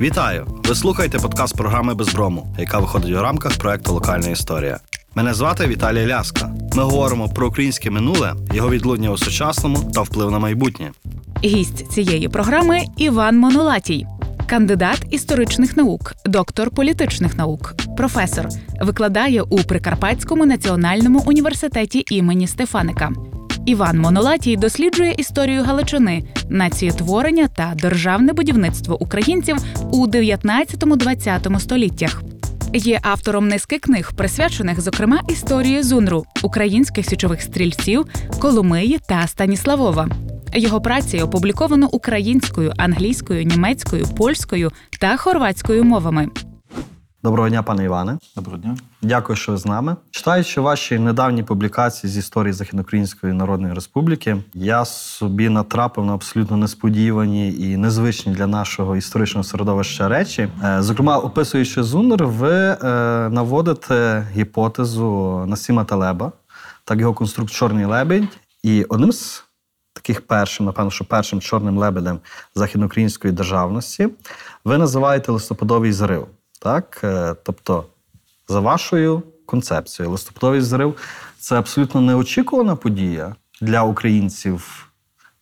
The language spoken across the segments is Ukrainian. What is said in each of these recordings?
Вітаю! Ви слухаєте подкаст програми Безброму, яка виходить у рамках проекту Локальна історія. Мене звати Віталій Ляска. Ми говоримо про українське минуле, його відлуння у сучасному та вплив на майбутнє. Гість цієї програми Іван Монолатій, кандидат історичних наук, доктор політичних наук, професор, викладає у Прикарпатському національному університеті імені Стефаника. Іван Монолатій досліджує історію Галичини, націєтворення та державне будівництво українців у 19-20 століттях. Є автором низки книг, присвячених, зокрема, історії Зунру, українських січових стрільців, Коломиї та Станіславова. Його праці опубліковано українською, англійською, німецькою, польською та хорватською мовами. Доброго дня, пане Іване. Доброго дня. Дякую, що ви з нами. Читаючи ваші недавні публікації з історії Західноукраїнської Народної Республіки, я собі натрапив на абсолютно несподівані і незвичні для нашого історичного середовища речі. Е, Зокрема, описуючи Зунер, ви е, наводите гіпотезу Насіма Талеба, так його конструкт Чорний лебедь. І одним з таких першим, напевно, що першим чорним лебедем західноукраїнської державності ви називаєте листопадовий зрив. Так? Е, Тобто, за вашою концепцією, листопадовий зрив це абсолютно неочікувана подія для українців,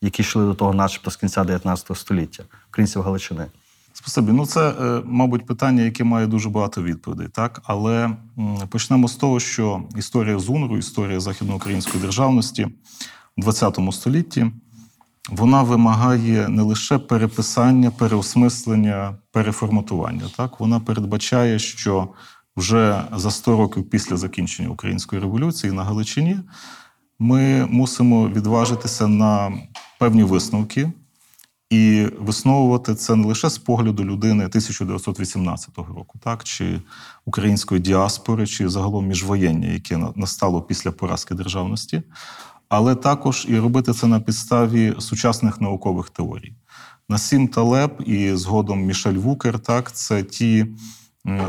які йшли до того, начебто, з кінця 19 століття, українців Галичини. Спасибі. Ну, це, е, мабуть, питання, яке має дуже багато відповідей, так? Але почнемо з того, що історія ЗУНРу, історія західноукраїнської державності в ХХ столітті, вона вимагає не лише переписання, переосмислення, переформатування. Так? Вона передбачає, що вже за 100 років після закінчення української революції на Галичині ми мусимо відважитися на певні висновки. І висновувати це не лише з погляду людини 1918 року, так чи української діаспори, чи загалом міжвоєння, яке настало після поразки державності, але також і робити це на підставі сучасних наукових теорій. Насім Талеб і згодом Мішель Вукер, так це ті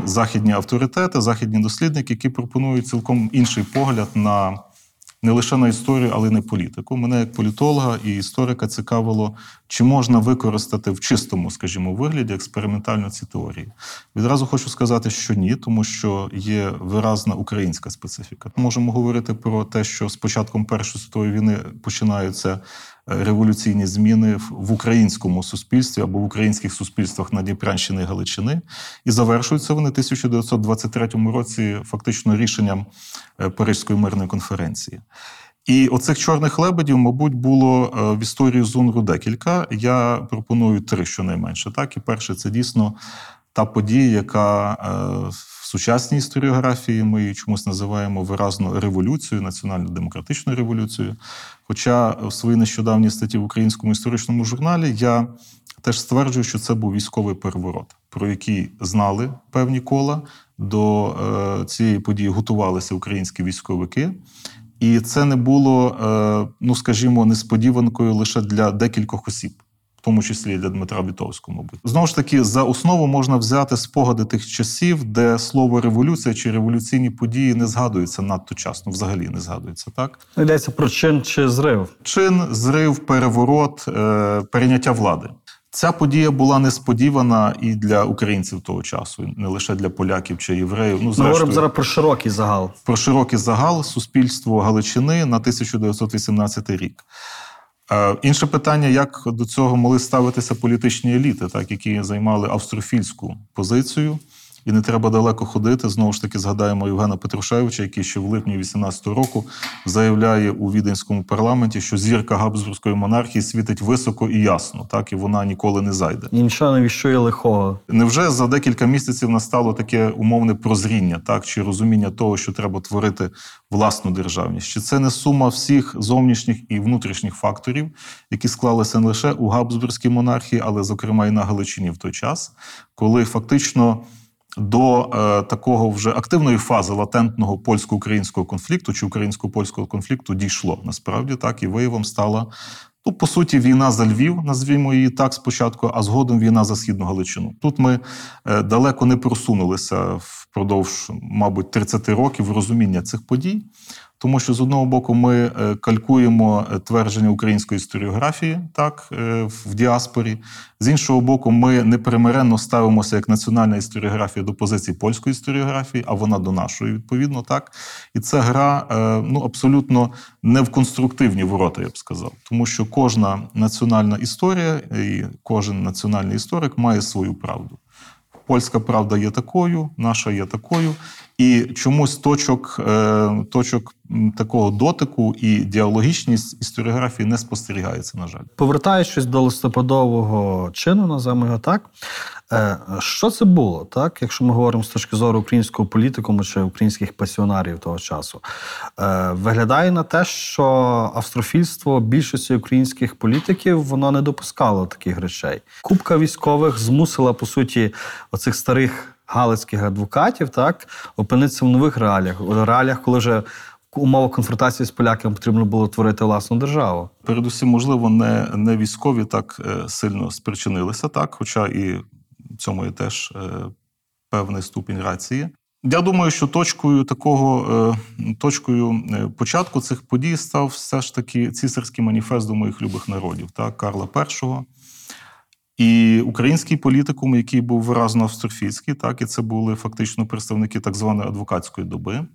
західні авторитети, західні дослідники, які пропонують цілком інший погляд на не лише на історію, але й на політику. Мене як політолога і історика цікавило, чи можна використати в чистому, скажімо, вигляді експериментально ці теорії. Відразу хочу сказати, що ні, тому що є виразна українська специфіка. Можемо говорити про те, що з початком Першої світової війни починаються революційні зміни в- українському суспільстві або в українських суспільствах на Дніпрянщини і Галичини, і завершуються вони в 1923 році фактично рішенням е, Паризької мирної конференції. І оцих чорних лебедів, мабуть, було е, в історії Зунру декілька. Я пропоную три щонайменше. Так, і перше, це дійсно та подія, яка е, сучасній історіографії ми її чомусь називаємо виразно революцією, національно-демократичною революцією. Хоча в своїй нещодавній статті в українському історичному журналі я теж стверджую, що це був військовий переворот, про який знали певні кола. До е, цієї події готувалися українські військовики. І це не було, е, ну скажімо, несподіванкою лише для декількох осіб, в тому числі і для Дмитра Вітовського, мабуть. Знову ж таки, за основу можна взяти спогади тих часів, де слово революція чи революційні події не згадується надто часто, взагалі не згадується, так? Йдеться про чин чи зрив. Чин, зрив, переворот, е, перейняття влади. Ця подія була несподівана і для українців того часу, і не лише для поляків чи євреїв. Ну, Ми говоримо зараз про широкий загал. про широкий загал суспільство Галичини на 1918 рік. Е, Інше питання, як до цього могли ставитися політичні еліти, так, які займали австрофільську позицію. І не треба далеко ходити. Знову ж таки, згадаємо Євгена Петрушевича, який ще в липні 18-го року заявляє у віденському парламенті, що зірка Габсбурзької монархії світить високо і ясно, так і вона ніколи не зайде. І нічого не віщує лихого. Невже за декілька місяців настало таке умовне прозріння, так чи розуміння того, що треба творити власну державність? Чи це не сума всіх зовнішніх і внутрішніх факторів, які склалися не лише у Габсбурзькій монархії, але зокрема і на Галичині в той час, коли фактично до е, такого вже активної фази латентного польсько-українського конфлікту чи українсько-польського конфлікту дійшло насправді так і виявом стала. Ну, по суті, війна за Львів, назвімо її так спочатку, а згодом війна за східну Галичину. Тут ми е, далеко не просунулися впродовж, мабуть, 30 років розуміння цих подій. Тому що з одного боку ми е, калькуємо е, твердження української історіографії, так е, в діаспорі. З іншого боку, ми непримиренно ставимося як національна історіографія до позиції польської історіографії, а вона до нашої, відповідно, так. І це гра ну абсолютно не в конструктивні ворота, я б сказав, тому що кожна національна історія і кожен національний історик має свою правду. Польська правда є такою, наша є такою, і чомусь точок, е, точок такого дотику і діалогічність історіографії не спостерігається, на жаль. Повертаючись до листопадового чину, називаємо його так. е, Що це було, так? Якщо ми говоримо з точки зору українського політикуму чи українських пасіонарів того часу, Е, виглядає на те, що австрофільство більшості українських політиків воно не допускало таких речей. Купка військових змусила, по суті, оцих старих галицьких адвокатів так опинитися в нових реаліях, реаліях, коли вже в умовах конфронтації з поляками потрібно було творити власну державу. Передусім, можливо, не, не військові так е, сильно спричинилися, так, хоча і в цьому є теж е, певний ступінь рації. Я думаю, що точкою такого е, точкою початку цих подій став все ж таки цісарський маніфест до моїх любих народів, так, Карла І. І український політикум, який був виразно австрофільський, так, і це були фактично представники так званої адвокатської доби.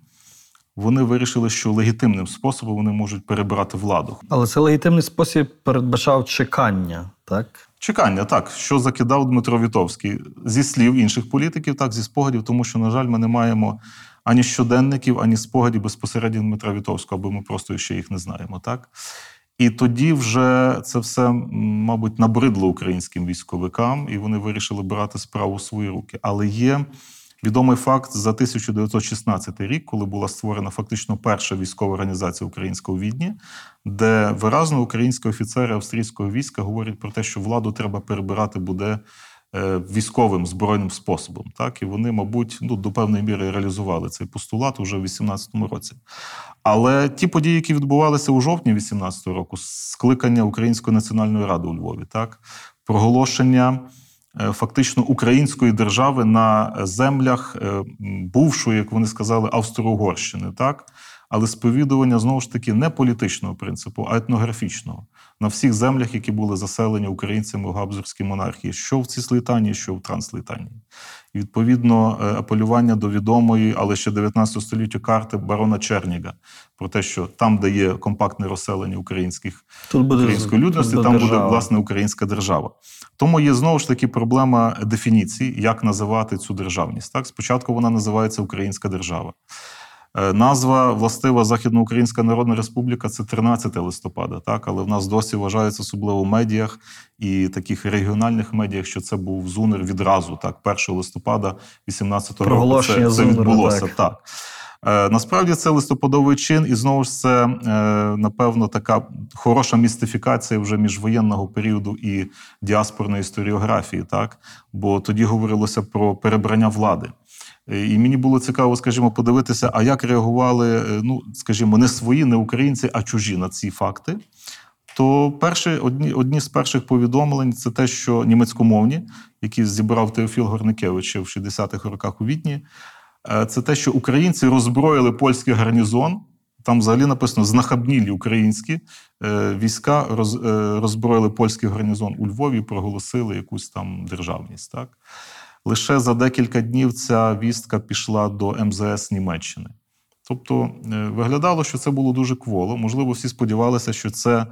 Вони вирішили, що легітимним способом вони можуть перебирати владу. Але це легітимний спосіб передбачав чекання, так? Чекання, так, що закидав Дмитро Вітовський зі слів інших політиків, так, зі спогадів, тому що, на жаль, ми не маємо ані щоденників, ані спогадів безпосередньо Дмитра Вітовського, або ми просто ще їх не знаємо. так. І тоді вже це все, мабуть, набридло українським військовикам, і вони вирішили брати справу у свої руки. Але є відомий факт за 1916 рік, коли була створена фактично перша військова організація українського Відні, де виразно українські офіцери австрійського війська говорять про те, що владу треба перебирати буде військовим збройним способом. Так, і вони, мабуть, ну, до певної міри реалізували цей постулат уже в 18-му році. Але ті події, які відбувалися у жовтні 18-го року, скликання Української національної ради у Львові, так, проголошення е, фактично української держави на землях е, бувшої, як вони сказали, Австро-Угорщини, так. Але сповідування знову ж таки не політичного принципу, а етнографічного на всіх землях, які були заселені українцями у Габсбурзькій монархії, що в Ціслитанії, що в Транслитанії. І відповідно е, апелювання до відомої, але ще 19 століття карти барона Черніга про те, що там, де є компактне розселення українських Тут буде української людності, тут там буде власне українська держава. Тому є знову ж таки проблема дефініції, як називати цю державність. Так, спочатку вона називається Українська держава. Е, Назва властива Західноукраїнська Народна Республіка це 13 листопада, так, але в нас досі вважається, особливо в медіях і таких регіональних медіях, що це був зунер відразу, так, 1 листопада 18 року. Це, це Зунеру, відбулося. так. так. Е, Насправді це листопадовий чин, і знову ж це, е, напевно, така хороша містифікація вже міжвоєнного періоду і діаспорної історіографії, так? Бо тоді говорилося про перебрання влади. Е, І мені було цікаво, скажімо, подивитися, а як реагували, е, ну, скажімо, не свої, не українці, а чужі на ці факти. То перші, одні, одні з перших повідомлень це те, що німецькомовні, які зібрав Теофіл Горникевич в 60-х роках у Відні, е, це те, що українці роззброїли польський гарнізон. Там взагалі написано знахабнілі українські війська роз, роззброїли польський гарнізон у Львові проголосили якусь там державність. Так? Лише за декілька днів ця вістка пішла до МЗС Німеччини. Тобто е, виглядало, що це було дуже кволо. Можливо, всі сподівалися, що це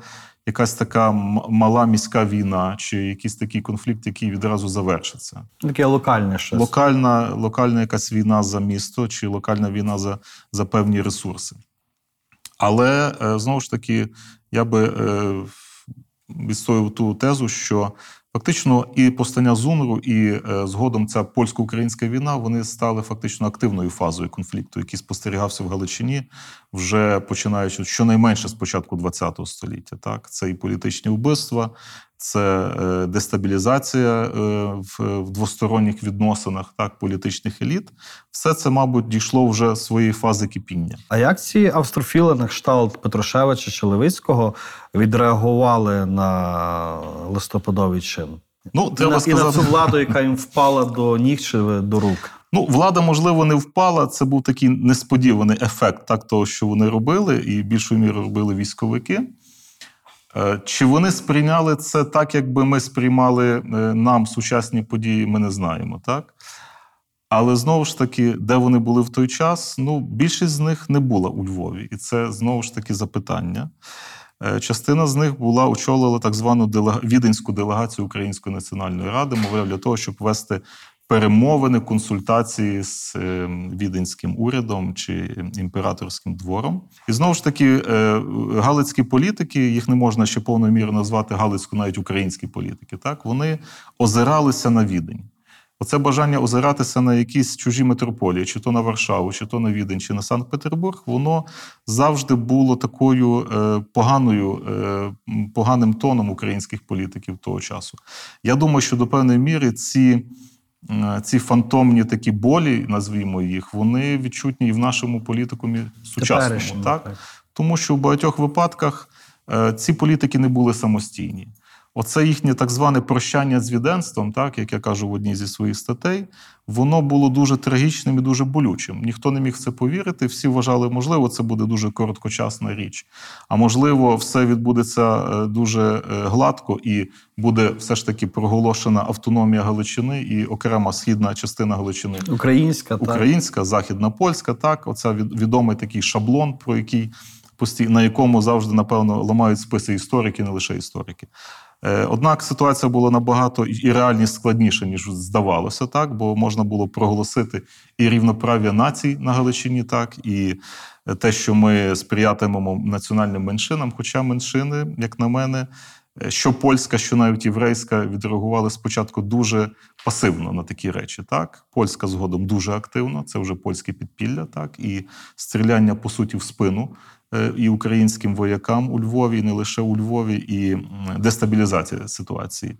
якась така мала міська війна чи якийсь такий конфлікт, який відразу завершиться. Таке локальне щось. Локальна, локальна якась війна за місто чи локальна війна за, за певні ресурси. Але е, знову ж таки, я би е, відстоював ту тезу, що фактично і повстання ЗУНРу, і е, згодом ця польсько-українська війна вони стали фактично активною фазою конфлікту, який спостерігався в Галичині вже починаючи щонайменше з початку ХХ століття. Так, це і політичні вбивства, це е, дестабілізація е, в, двосторонніх відносинах так, політичних еліт. Все це, мабуть, дійшло вже своєї фази кипіння. А як ці австрофіли на кшталт Петрушевича чи Левицького відреагували на листопадовий чин? Ну, І треба на, і на цю владу, яка їм впала до ніг чи до рук? Ну, влада, можливо, не впала. Це був такий несподіваний ефект так, того, що вони робили, і більшою мірою робили військовики. Е, Чи вони сприйняли це так, якби ми сприймали е, нам сучасні події, ми не знаємо, так? Але знову ж таки, де вони були в той час, ну, більшість з них не була у Львові. І це знову ж таки запитання. Е, Частина з них була очолила так звану делега... віденську делегацію Української національної ради, мовляв, для того, щоб вести перемовини, консультації з е, віденським урядом чи імператорським двором. І знову ж таки, е, галицькі політики, їх не можна ще повною мірою назвати галицько, навіть українські політики. Так вони озиралися на відень. Оце бажання озиратися на якісь чужі метрополії, чи то на Варшаву, чи то на Відень, чи на Санкт-Петербург, воно завжди було такою е, поганою, поганим тоном українських політиків того часу. Я думаю, що до певної міри ці, ці фантомні такі болі, назвімо їх, вони відчутні і в нашому політикумі сучасному. Так? так. Тому що в багатьох випадках е, ці політики не були самостійні. Оце їхнє так зване прощання з віденством, так як я кажу в одній зі своїх статей, воно було дуже трагічним і дуже болючим. Ніхто не міг в це повірити. Всі вважали, можливо, це буде дуже короткочасна річ. А можливо, все відбудеться е, дуже е, гладко, і буде все ж таки проголошена автономія Галичини і окрема східна частина Галичини Українська, так. українська, західна польська. Так, оце від- відомий такий шаблон, про який постій- на якому завжди напевно ламають списи історики, не лише історики. Е, Однак ситуація була набагато і реальність складніша, ніж здавалося, так? Бо можна було проголосити і рівноправ'я націй на Галичині, так? І те, що ми сприятимемо національним меншинам, хоча меншини, як на мене, е, що польська, що навіть єврейська відреагували спочатку дуже пасивно на такі речі. Так, польська згодом дуже активно, це вже польське підпілля, так? І стріляння по суті в спину е, і українським воякам у Львові, і не лише у Львові, і дестабілізація ситуації.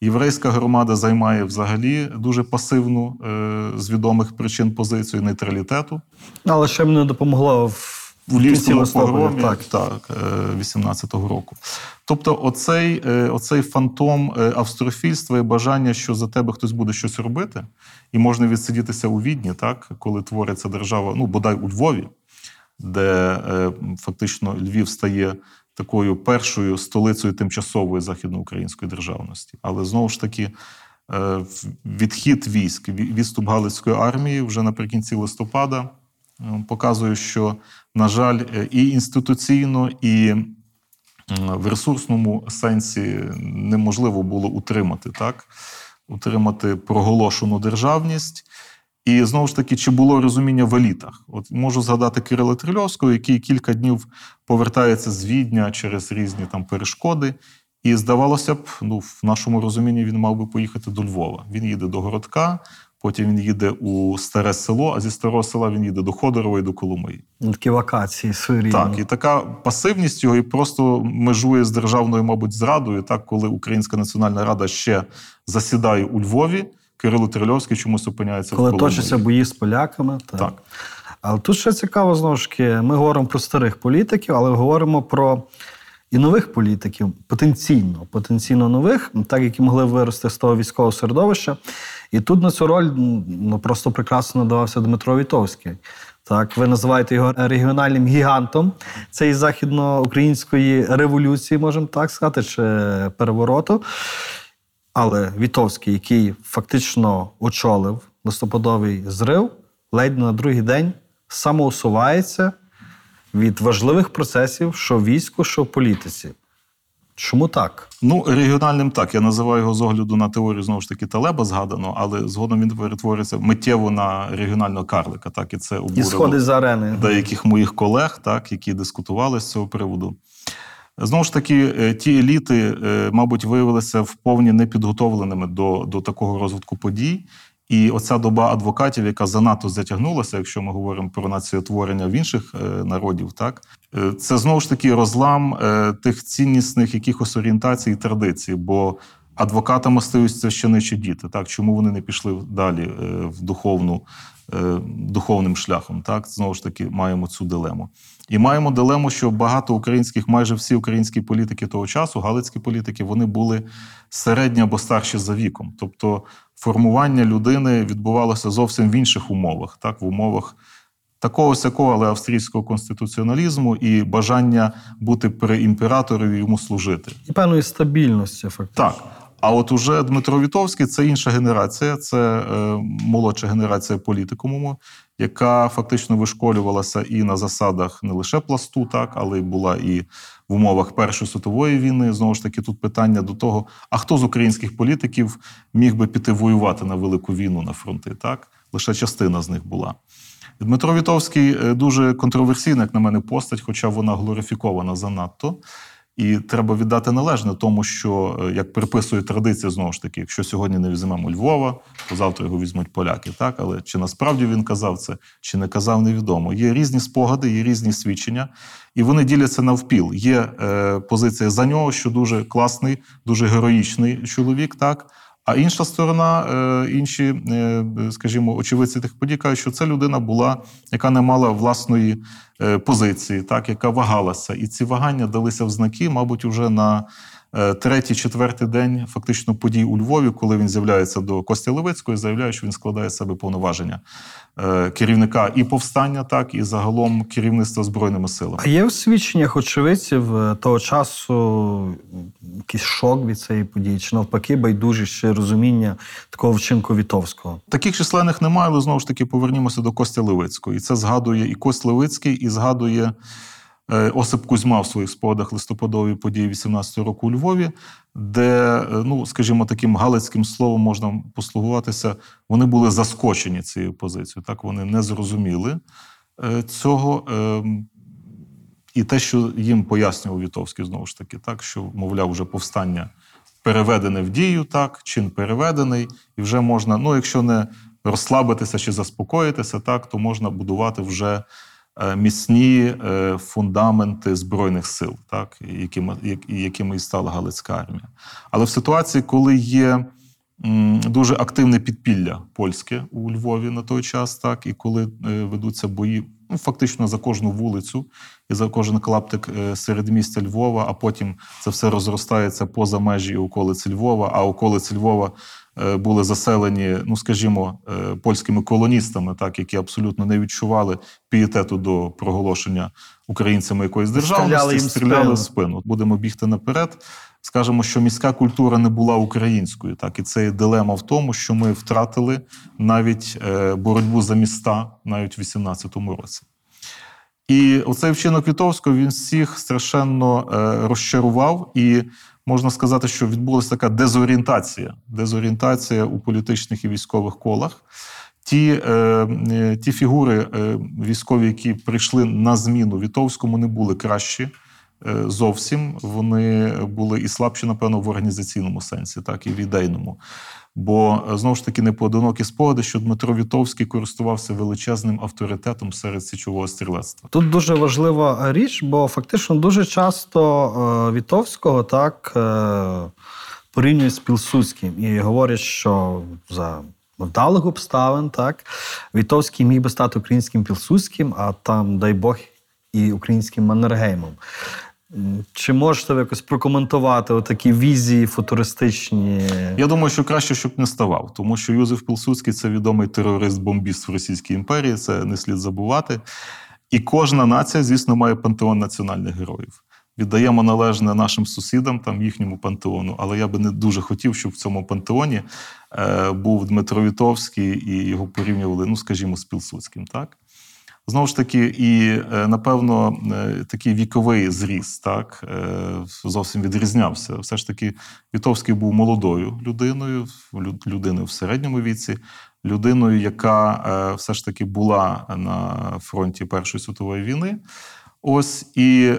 Єврейська громада займає взагалі дуже пасивну е, з відомих причин позицію нейтралітету. Але ще б не допомогло в У Львівському погромі Так. так, е, 18-го року. Тобто, оцей, е, оцей фантом е, австрофільства і бажання, що за тебе хтось буде щось робити, і можна відсидітися у Відні, так, коли твориться держава, ну бодай у Львові, де е, фактично Львів стає такою першою столицею тимчасової західноукраїнської державності. Але знову ж таки. е, Відхід військ, відступ Галицької армії вже наприкінці листопада е, показує, що, на жаль, і інституційно, і в ресурсному сенсі неможливо було утримати так, утримати проголошену державність. І знову ж таки, чи було розуміння в елітах? От можу згадати Кирила Трильовського, який кілька днів повертається з Відня через різні там перешкоди. І здавалося б, ну в нашому розумінні він мав би поїхати до Львова. Він їде до городка, потім він їде у старе село, а зі старого села він їде до Ходорова і до Коломиї. Такі вакації своєрідні. Так, і така пасивність його і просто межує з державною, мабуть, зрадою. Так, коли Українська національна рада ще засідає у Львові, Кирило Трильовський чомусь опиняється Коли в Коломиї. точаться бої з поляками. Так. Так. Але тут ще цікаво, знову ж таки, ми говоримо про старих політиків, але говоримо про і нових політиків, потенційно, потенційно нових, так які могли вирости з того військового середовища. І тут на цю роль ну, просто прекрасно надавався Дмитро Вітовський. Так, ви називаєте його регіональним гігантом цієї західноукраїнської революції, можемо так сказати, чи перевороту. Але Вітовський, який фактично очолив листопадовий зрив, ледь на другий день самоусувається від важливих процесів, що в війську, що в політиці. Чому так? Ну, регіональним так. Я називаю його з огляду на теорію знову ж таки Талеба згадано, але згодом він перетворюється миттєво на регіонального карлика. Так, і це І обурило сходить з арени. деяких моїх колег, так, які дискутували з цього приводу. Знову ж таки, е, ті еліти, е, мабуть, виявилися вповні непідготовленими до, до такого розвитку подій. І оця доба адвокатів, яка занадто затягнулася, якщо ми говоримо про націотворення в інших е, народів, так це знову ж таки розлам тих ціннісних якихось орієнтацій і традицій. Бо адвокатами стають священичі діти. Так, чому вони не пішли далі в духовну, духовним шляхом? Так, знову ж таки, маємо цю дилему. І маємо дилему, що багато українських, майже всі українські політики того часу, галицькі політики, вони були середні або старші за віком. Тобто формування людини відбувалося зовсім в інших умовах, так, в умовах такого сякого, але австрійського конституціоналізму і бажання бути при імператорі і йому служити. І певної стабільності, фактично. Так. А от уже Дмитро Вітовський це інша генерація, це е, молодша генерація політикуму, яка фактично вишколювалася і на засадах не лише пласту, так, але й була і в умовах Першої світової війни. Знову ж таки, тут питання до того: а хто з українських політиків міг би піти воювати на велику війну на фронти? Так, лише частина з них була. Дмитро Вітовський е, дуже контроверсійна, як на мене, постать, хоча вона глорифікована занадто. І треба віддати належне тому, що е, як приписує традиція, знову ж таки, якщо сьогодні не візьмемо Львова, то завтра його візьмуть поляки. Так, але чи насправді він казав це, чи не казав, невідомо. Є різні спогади, є різні свідчення, і вони діляться навпіл. Є е, позиція за нього, що дуже класний, дуже героїчний чоловік, так. А інша сторона, е, інші, е, скажімо, очевидці тих подій кажуть, що це людина була, яка не мала власної е, позиції, так, яка вагалася. І ці вагання далися в знаки, мабуть, уже на третій, четвертий день фактично подій у Львові, коли він з'являється до Костя Левицького і заявляє, що він складає з себе повноваження е, керівника і повстання, так, і загалом керівництва Збройними силами. А є в свідченнях очевидців е, того часу якийсь шок від цієї події, чи навпаки, байдужість чи розуміння такого вчинку Вітовського? Таких численних немає, але знову ж таки повернімося до Костя Левицького. І це згадує і Кость Левицький, і згадує е, Осип Кузьма в своїх спогадах листопадової події 18 року у Львові, де, е, ну скажімо, таким галицьким словом можна послугуватися. Вони були заскочені цією позицією. Так вони не зрозуміли е, цього. Ем, І те, що їм пояснював Вітовський, знову ж таки, так що, мовляв, вже повстання переведене в дію, так, чин переведений, і вже можна, ну, якщо не розслабитися чи заспокоїтися, так, то можна будувати вже е, міцні е, фундаменти Збройних сил, так, якими, якими і стала Галицька армія. Але в ситуації, коли є дуже активне підпілля польське у Львові на той час, так, і коли е, ведуться бої ну, фактично за кожну вулицю і за кожен клаптик е, середмістя Львова, а потім це все розростається поза межі околиці Львова, а околиці Львова е, були заселені, ну скажімо, е, польськими колоністами, так які абсолютно не відчували пієтету до проголошення українцями якоїсь Стріляли державності, їм стріляли спину. в спину. Будемо бігти наперед. Скажемо, що міська культура не була українською, так і це є дилема в тому, що ми втратили навіть е, боротьбу за міста навіть в 18-му році. І оцей вчинок Вітовського він всіх страшенно е, розчарував, і можна сказати, що відбулася така дезорієнтація, дезорієнтація у політичних і військових колах. Ті, е, ті фігури е, військові, які прийшли на зміну Вітовському, не були кращі зовсім. Вони були і слабші, напевно, в організаційному сенсі, так і в ідейному. Бо е, знову ж таки непоодинокі спогади, що Дмитро Вітовський користувався величезним авторитетом серед січового стрілецтва. Тут дуже важлива річ, бо фактично дуже часто е, Вітовського так е, порівнюють з Пілсудським і говорять, що за вдалих обставин так Вітовський міг би стати українським Пілсудським, а там, дай Бог, і українським Маннергеймом. Чи можете ви якось прокоментувати такі візії футуристичні? Я думаю, що краще, щоб не ставав, тому що Юзеф Пілсудський це відомий терорист-бомбіст в Російській імперії, це не слід забувати. І кожна нація, звісно, має пантеон національних героїв. Віддаємо належне нашим сусідам, там їхньому пантеону. Але я би не дуже хотів, щоб в цьому пантеоні е, був Дмитро Вітовський і його порівнювали, ну скажімо, з Пілсудським. Так? Знову ж таки, і е, напевно е, такий віковий зріст так е, зовсім відрізнявся. Все ж таки, Вітовський був молодою людиною, лю- людиною в середньому віці, людиною, яка все ж таки була на фронті Першої світової війни. Ось і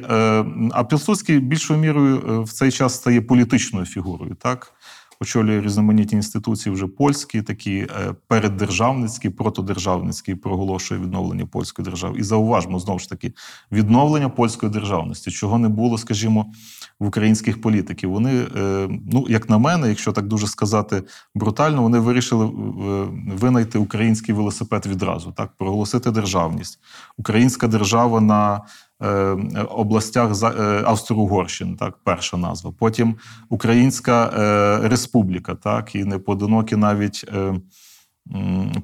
а Пілсудський більшою мірою в цей час стає політичною фігурою. Так очолює різноманітні інституції, вже польські, такі е, переддержавницькі, протодержавницькі, проголошує відновлення польської держави. І зауважмо знову ж таки відновлення польської державності, чого не було, скажімо, в українських політиків. Вони, е, ну як на мене, якщо так дуже сказати брутально, вони вирішили е, винайти український велосипед відразу, так проголосити державність. Українська держава на областях е, Австро-Угорщини, так, перша назва. Потім Українська е, Республіка, так, і неподинокі навіть.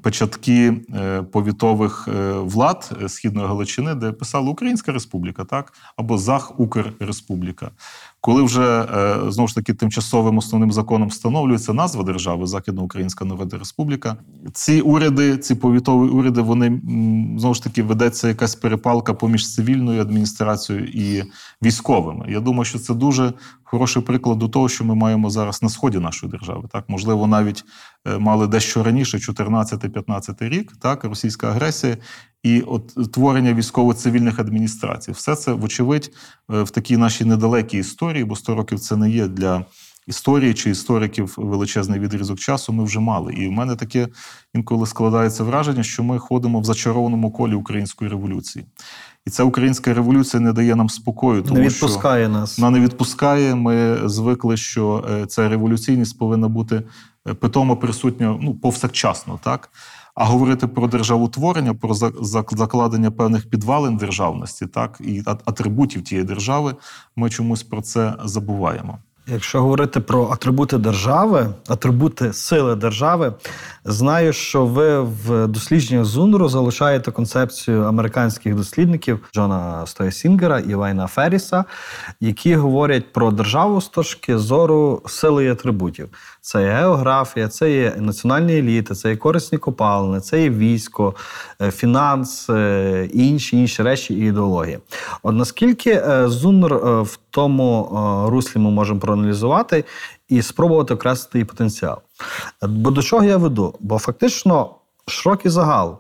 початки е, повітових е, влад е, Східної Галичини, де писали Українська Республіка, так або Зах Укрреспубліка. Коли вже е, знову ж таки тимчасовим основним законом встановлюється назва держави Західноукраїнська Народна Республіка, ці уряди, ці повітові уряди, вони знову ж таки ведеться якась перепалка поміж цивільною адміністрацією і військовими. Я думаю, що це дуже хороший приклад до того, що ми маємо зараз на сході нашої держави. Так, можливо, навіть е, мали дещо раніше, 14-15 рік, так, російська агресія і от творення військово-цивільних адміністрацій. Все це, вочевидь, е, в такій нашій недалекій історії, бо 100 років це не є для історії чи істориків величезний відрізок часу. Ми вже мали. І в мене таке інколи складається враження, що ми ходимо в зачарованому колі української революції. І ця українська революція не дає нам спокою, тому Не що відпускає нас. вона не відпускає. Ми звикли, що е, ця революційність повинна бути е, питомо присутня ну, повсякчасно, так? А говорити про державотворення, про за- за- закладення певних підвалин державності, так, і атрибутів тієї держави, ми чомусь про це забуваємо. Якщо говорити про атрибути держави, атрибути сили держави, знаю, що ви в дослідженнях ЗУНРу залишаєте концепцію американських дослідників Джона Стоєсінгера і Вайна Ферріса, які говорять про державу з точки зору сили і атрибутів. Це є географія, це є національні еліти, це є корисні копалини, це є військо, е, фінанс, е, інші інші речі і ідеології. От наскільки е, ЗУНР в тому руслі ми можемо проаналізувати і спробувати окреслити її потенціал. Бо до чого я веду? Бо фактично широкий загал,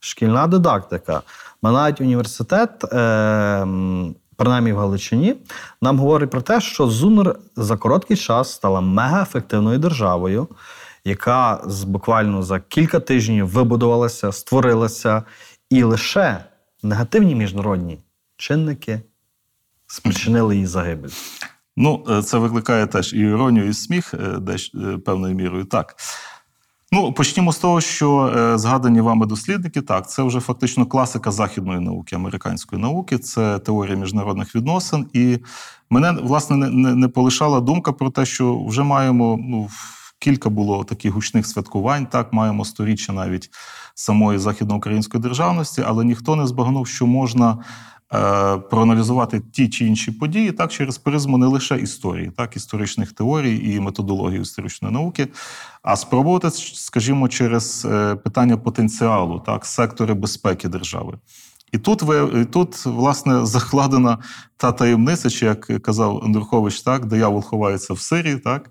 шкільна дидактика, навіть університет, е, принаймні в Галичині, нам говорить про те, що ЗУНР за короткий час стала мегаефективною державою, яка буквально за кілька тижнів вибудувалася, створилася, і лише негативні міжнародні чинники спричинили її загибель. Ну, е, це викликає теж і іронію, і сміх е, десь е, певною мірою. Так. Ну, почнімо з того, що е, згадані вами дослідники, так, це вже фактично класика західної науки, американської науки, це теорія міжнародних відносин. І мене, власне, не, не, полишала думка про те, що вже маємо ну, кілька було таких гучних святкувань, так, маємо сторіччя навіть самої західноукраїнської державності, але ніхто не збагнув, що можна проаналізувати ті чи інші події так через призму не лише історії, так історичних теорій і методології історичної науки, а спробувати, скажімо, через е, питання потенціалу, так, сектори безпеки держави. І тут ви тут власне закладена та таємниця, чи як казав Андрухович, так диявол ховається в сирі, так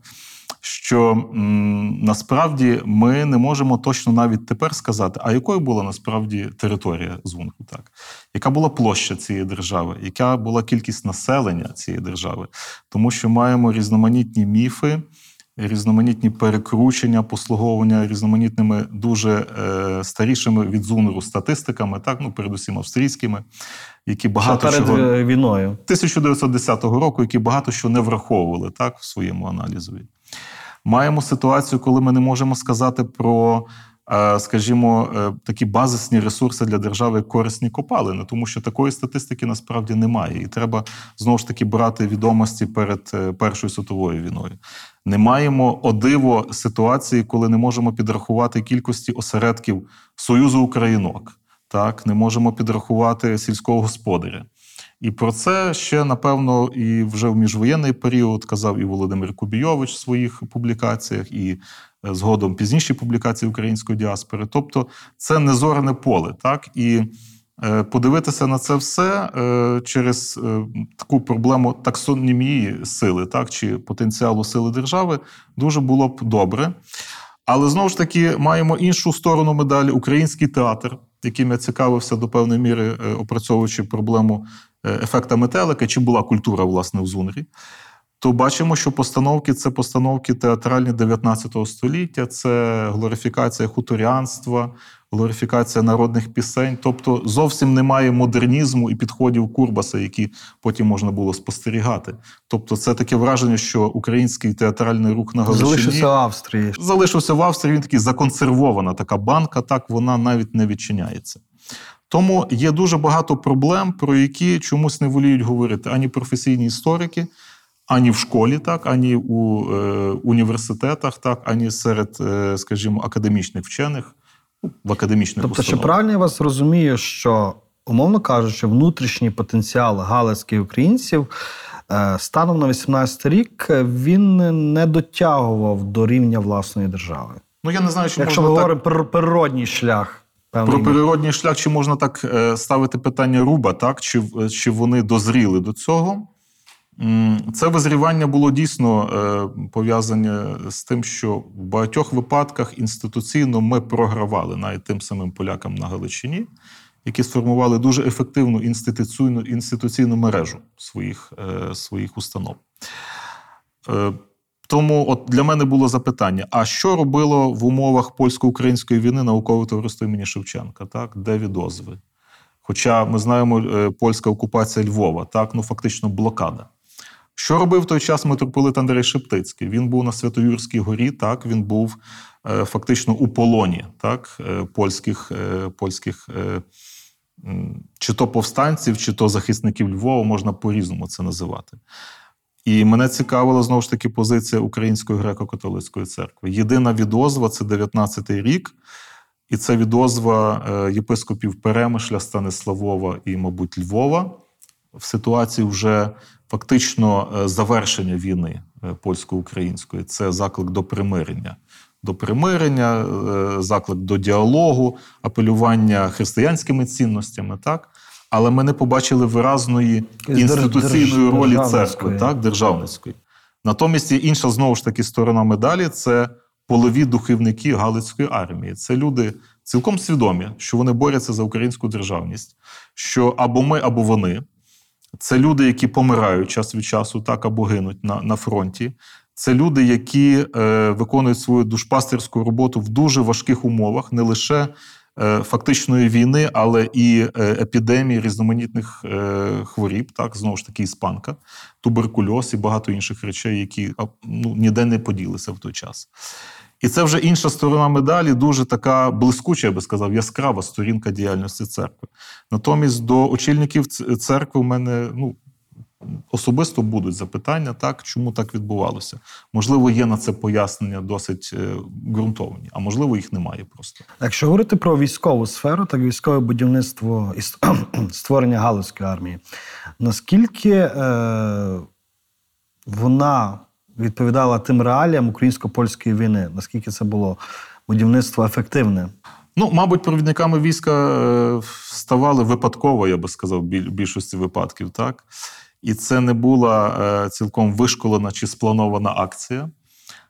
що м, насправді ми не можемо точно навіть тепер сказати, а якою була насправді територія ЗУНКу, так яка була площа цієї держави, яка була кількість населення цієї держави, тому що маємо різноманітні міфи. Різноманітні перекручення, послуговування різноманітними дуже е, старішими від ЗУНРу статистиками, так ну передусім австрійськими, які багато Ще перед чого е, війною. 1910 року, які багато що не враховували так в своєму аналізові. Маємо ситуацію, коли ми не можемо сказати про, е, скажімо, е, такі базисні ресурси для держави, корисні копалини, тому що такої статистики насправді немає. І треба знову ж таки брати відомості перед е, Першою світовою війною. Не маємо о диво ситуації, коли не можемо підрахувати кількості осередків Союзу Українок. Так, не можемо підрахувати сільського господаря. І про це ще напевно і вже в міжвоєнний період казав і Володимир Кубійович в своїх публікаціях, і е, згодом пізніші публікації української діаспори. Тобто це незорене поле, так і е, подивитися на це все е, через таку проблему таксонімії сили, так чи потенціалу сили держави, дуже було б добре. Але знову ж таки маємо іншу сторону медалі український театр, яким я цікавився до певної міри, опрацьовуючи проблему ефекта метелика, чи була культура власне в Зунрі. то бачимо, що постановки це постановки театральні 19 століття, це глорифікація хуторянства, глорифікація народних пісень. Тобто зовсім немає модернізму і підходів Курбаса, які потім можна було спостерігати. Тобто, це таке враження, що український театральний рух на Галичині Залишився в Австрії. залишився в Австрії. Він такий законсервована така банка, так вона навіть не відчиняється. Тому є дуже багато проблем, про які чомусь не воліють говорити ані професійні історики, ані в школі, так, ані у е, університетах, так, ані серед, е, скажімо, академічних вчених ну, в академічних Тобто, чи установах. правильно я вас розумію, що, умовно кажучи, внутрішній потенціал галицьких українців е, станом на 18 рік е, він не дотягував до рівня власної держави. Ну я не знаю, чи Якщо ми так говоримо про природній шлях, певний Про природній шлях, чи можна так е, ставити питання руба, так? Чи, чи вони дозріли до цього? Це визрівання було дійсно е, пов'язане з тим, що в багатьох випадках інституційно ми програвали навіть тим самим полякам на Галичині, які сформували дуже ефективну інституційну, інституційну мережу своїх, е, своїх установ. Тому от для мене було запитання: а що робило в умовах польсько-української війни наукове товариство імені Шевченка? Так, де відозви? Хоча ми знаємо е, польська окупація Львова, так, ну фактично блокада. Що робив в той час митрополит Андрей Шептицький? Він був на Святоюрській горі, так, він був е, фактично у полоні так, е, польських, польських чи то повстанців, чи то захисників Львова, можна по-різному це називати. І мене цікавила знову ж таки позиція Української греко-католицької церкви. Єдина відозва це 19-й рік, і це відозва е, єпископів Перемишля, Станиславова і, мабуть, Львова в ситуації вже фактично е, завершення війни е, польсько-української. Це заклик до примирення. До примирення, заклик до діалогу, апелювання християнськими цінностями, так? Але ми не побачили виразної інституційної ролі церкви, так, державницької. Натомість є інша знову ж таки сторона медалі це полові духовники Галицької армії. Це люди цілком свідомі, що вони борються за українську державність, що або ми, або вони. Це люди, які помирають час від часу, так або гинуть на, на фронті. Це люди, які е, виконують свою душпастерську роботу в дуже важких умовах, не лише фактичної війни, але і е, епідемії різноманітних е, хворіб, так знову ж таки, іспанка, туберкульоз і багато інших речей, які ну, ніде не поділися в той час. І це вже інша сторона медалі, дуже така блискуча, я би сказав, яскрава сторінка діяльності церкви. Натомість до очільників церкви в мене ну, особисто будуть запитання, так, чому так відбувалося. Можливо, є на це пояснення досить е, ґрунтовні, а можливо, їх немає просто. Якщо говорити про військову сферу, так військове будівництво і створення Галицької армії, наскільки е, вона відповідала тим реаліям українсько-польської війни? Наскільки це було будівництво ефективне? Ну, мабуть, провідниками війська е, ставали випадково, я би сказав, в більшості випадків, так. І це не була е, цілком вишколена чи спланована акція.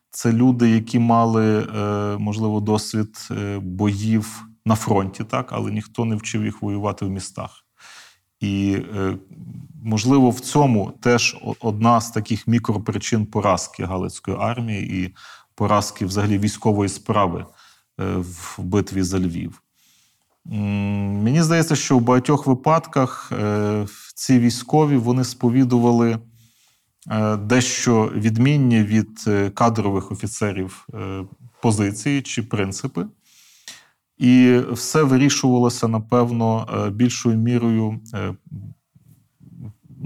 Це люди, які мали, е, можливо, досвід е, боїв на фронті, так, але ніхто не вчив їх воювати в містах. І, можливо, в цьому теж одна з таких мікропричин поразки Галицької армії і поразки взагалі військової справи в битві за Львів. Мені здається, що в багатьох випадках ці військові вони сповідували е, дещо відмінні від е, кадрових офіцерів е, позиції чи принципи. І все вирішувалося, напевно, більшою мірою,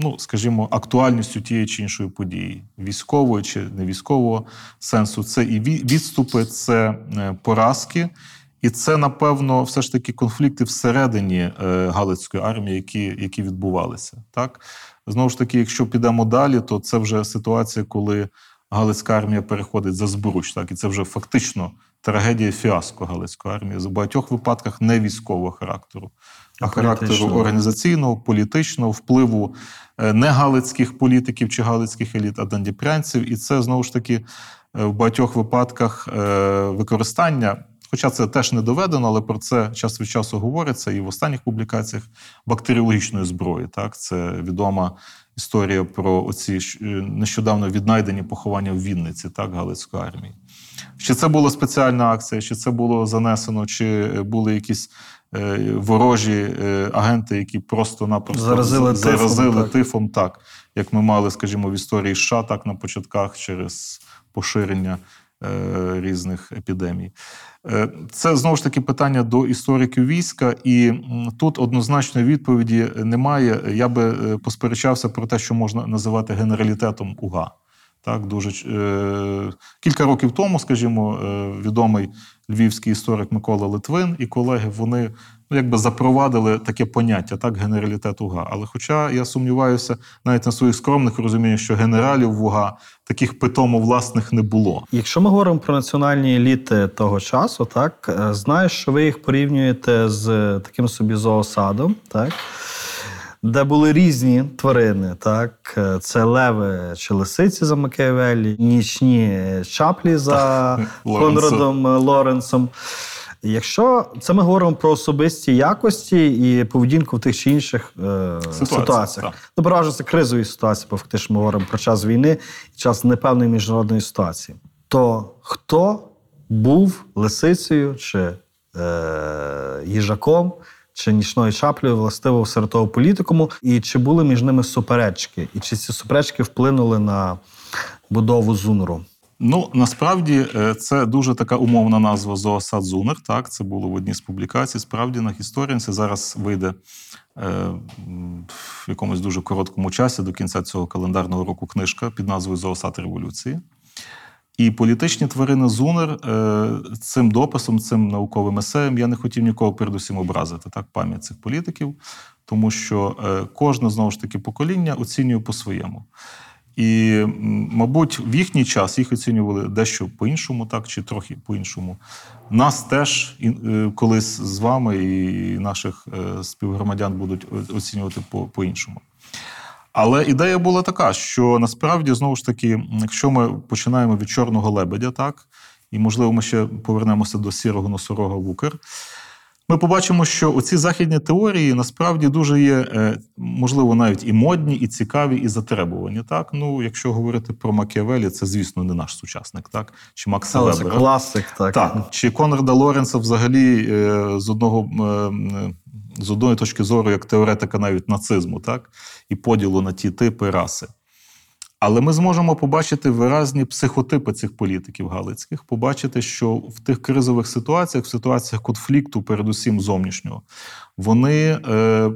ну, скажімо, актуальністю тієї чи іншої події, військової чи не військового сенсу. Це і відступи, це поразки, і це, напевно, все ж таки конфлікти всередині е, Галицької армії, які, які відбувалися. Так? Знову ж таки, якщо підемо далі, то це вже ситуація, коли Галицька армія переходить за збруч, так, і це вже фактично трагедія фіаско Галицької армії. В багатьох випадках не військового характеру, а А характеру організаційного, політичного, впливу е, не галицьких політиків чи галицьких еліт, а дандіпрянців. І це знову ж таки е, в багатьох випадках використання хоча це теж не доведено, але про це час від часу говориться і в останніх публікаціях бактеріологічної зброї. Так, це відома історія про оці е, нещодавно віднайдені поховання в Вінниці, так, Галицької армії. Чи це була спеціальна акція, чи це було занесено, чи були якісь е, ворожі е, агенти, які просто-напросто Заразили з- тифом, заразили так. так, як ми мали, скажімо, в історії США, так на початках через поширення різних епідемій. Е, Це знову ж таки питання до істориків війська, і тут однозначної відповіді немає. Я би е, посперечався про те, що можна називати генералітетом УГА. Так, дуже е, кілька років тому, скажімо, е, відомий львівський історик Микола Литвин і колеги вони ну, якби запровадили таке поняття, так, генералітет УГА. Але хоча я сумніваюся навіть на своїх скромних розуміннях, що генералів УГА таких питомо власних не було. Якщо ми говоримо про національні еліти того часу, так е, знаєш, що ви їх порівнюєте з таким собі зоосадом, так. Де були різні тварини, так Е, це леви чи лисиці за Макіавеллі, нічні чаплі за Конрадом е, Лоренсом. Якщо це ми говоримо про особисті якості і поведінку в тих чи інших е, ситуаціях, ну переважно це кризові ситуації, бо фактично ми говоримо про час війни і час непевної міжнародної ситуації. То хто був лисицею чи е, їжаком, чи нічною чаплею властиво серед того політикуму, і чи були між ними суперечки, і чи ці суперечки вплинули на будову ЗУНРу? Ну насправді е, це дуже така умовна назва Зоосад Зунер. Так, це було в одній з публікацій. Справді на Historians зараз вийде е, в якомусь дуже короткому часі до кінця цього календарного року книжка під назвою Зоосад революції. І політичні тварини Зунер е, цим дописом, цим науковим есеєм я не хотів нікого передусім образити так, пам'ять цих політиків, тому що е, кожне знову ж таки покоління оцінює по-своєму. І, мабуть, в їхній час їх оцінювали дещо по-іншому, так чи трохи по-іншому. Нас теж е, колись з вами і наших співгромадян будуть оцінювати по- по-іншому. Але ідея була така, що насправді знову ж таки, якщо ми починаємо від чорного лебедя, так і можливо, ми ще повернемося до сірого носорога в Укр. Ми побачимо, що оці західні теорії насправді дуже є, е, можливо, навіть і модні, і цікаві, і затребувані. Так, ну якщо говорити про Макіавелі, це звісно не наш сучасник, так чи Макса Але це класик, так. Так, чи Конрада Лоренса взагалі е, з одного е, з одної точки зору, як теоретика навіть нацизму, так, і поділу на ті типи раси. Але ми зможемо побачити виразні психотипи цих політиків галицьких, побачити, що в тих кризових ситуаціях, в ситуаціях конфлікту, передусім зовнішнього, вони е,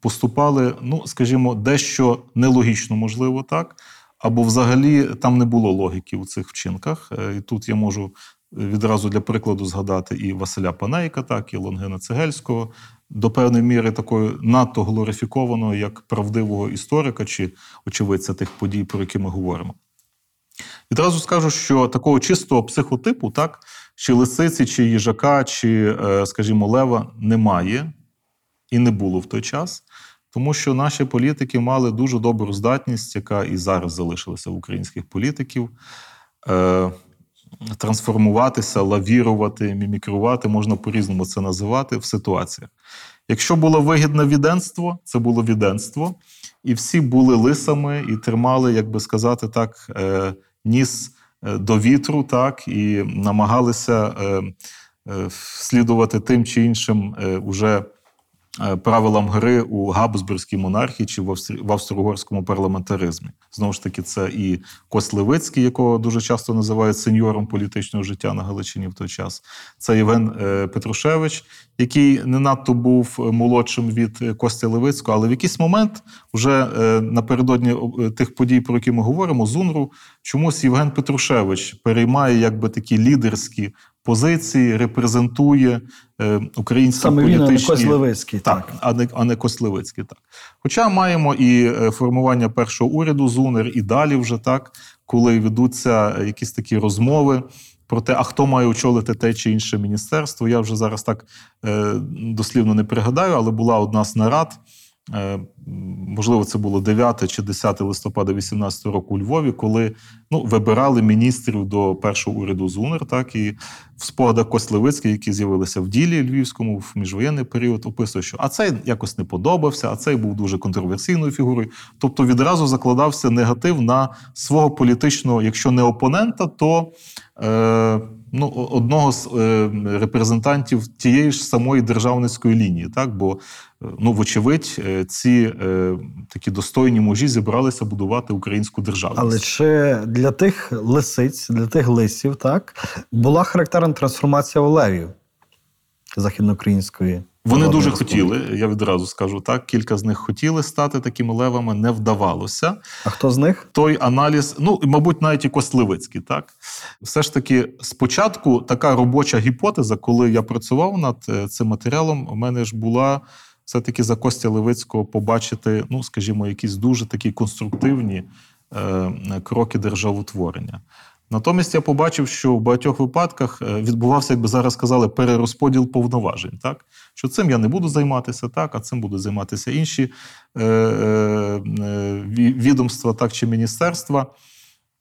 поступали, ну скажімо, дещо нелогічно, можливо, так. Або взагалі там не було логіки у цих вчинках. Е, І тут я можу відразу для прикладу згадати і Василя Панейка, так, і Лонгина Цегельського, до певної міри такою надто глорифікованого як правдивого історика чи очевидця тих подій, про які ми говоримо. Відразу скажу, що такого чистого психотипу, так, чи лисиці, чи їжака, чи, е, скажімо, лева немає і не було в той час. Тому що наші політики мали дуже добру здатність, яка і зараз залишилася в українських політиків, е, трансформуватися, лавірувати, мімікрувати, можна по-різному це називати в ситуаціях. Якщо було вигідне віденство, це було віденство, і всі були лисами і тримали, як би сказати так, е, ніс е, до вітру, так, і намагалися е, слідувати тим чи іншим уже правилам гри у Габсбурзькій монархії чи в австро-угорському парламентаризмі. Знову ж таки, це і Кость Левицький, якого дуже часто називають сеньором політичного життя на Галичині в той час. Це Євген е, Петрушевич, який не надто був е, молодшим від е, Костя Левицького, але в якийсь момент, вже е, напередодні е, тих подій, про які ми говоримо, Зунру, чомусь Євген Петрушевич переймає якби такі лідерські позиції, репрезентує е, українські Саме він, а не політичні... Козловицький. Так, а не, а не Кослевицький. Так. Хоча маємо і е, формування першого уряду ЗУНЕР, і далі вже так, коли ведуться якісь такі розмови про те, а хто має очолити те чи інше міністерство. Я вже зараз так е, дослівно не пригадаю, але була одна з нарад. Е, можливо, це було 9 чи 10 листопада 18 року у Львові, коли ну, вибирали міністрів до першого уряду ЗУНР, так і в спогадах Кость які з'явилися в ділі львівському в міжвоєнний період, описує, що а цей якось не подобався, а цей був дуже контроверсійною фігурою. Тобто відразу закладався негатив на свого політичного, якщо не опонента, то е, ну, одного з е, репрезентантів тієї ж самої державницької лінії, так бо ну, вочевидь, е, ці е, такі достойні мужі зібралися будувати українську державність. Але чи для тих лисиць, для тих лисів, так була характерна трансформація Олевів західноукраїнської? Вони дуже хотіли, я відразу скажу так. Кілька з них хотіли стати такими левами, не вдавалося. А хто з них? Той аналіз, ну і мабуть, навіть і Костливицький, так все ж таки, спочатку така робоча гіпотеза, коли я працював над е, цим матеріалом, у мене ж була все-таки за Костя Левицького побачити, ну скажімо, якісь дуже такі конструктивні е, кроки державотворення. Натомість я побачив, що в багатьох випадках е, відбувався, як би зараз сказали, перерозподіл повноважень. Так? Що цим я не буду займатися, так, а цим будуть займатися інші е, е, відомства так, чи міністерства.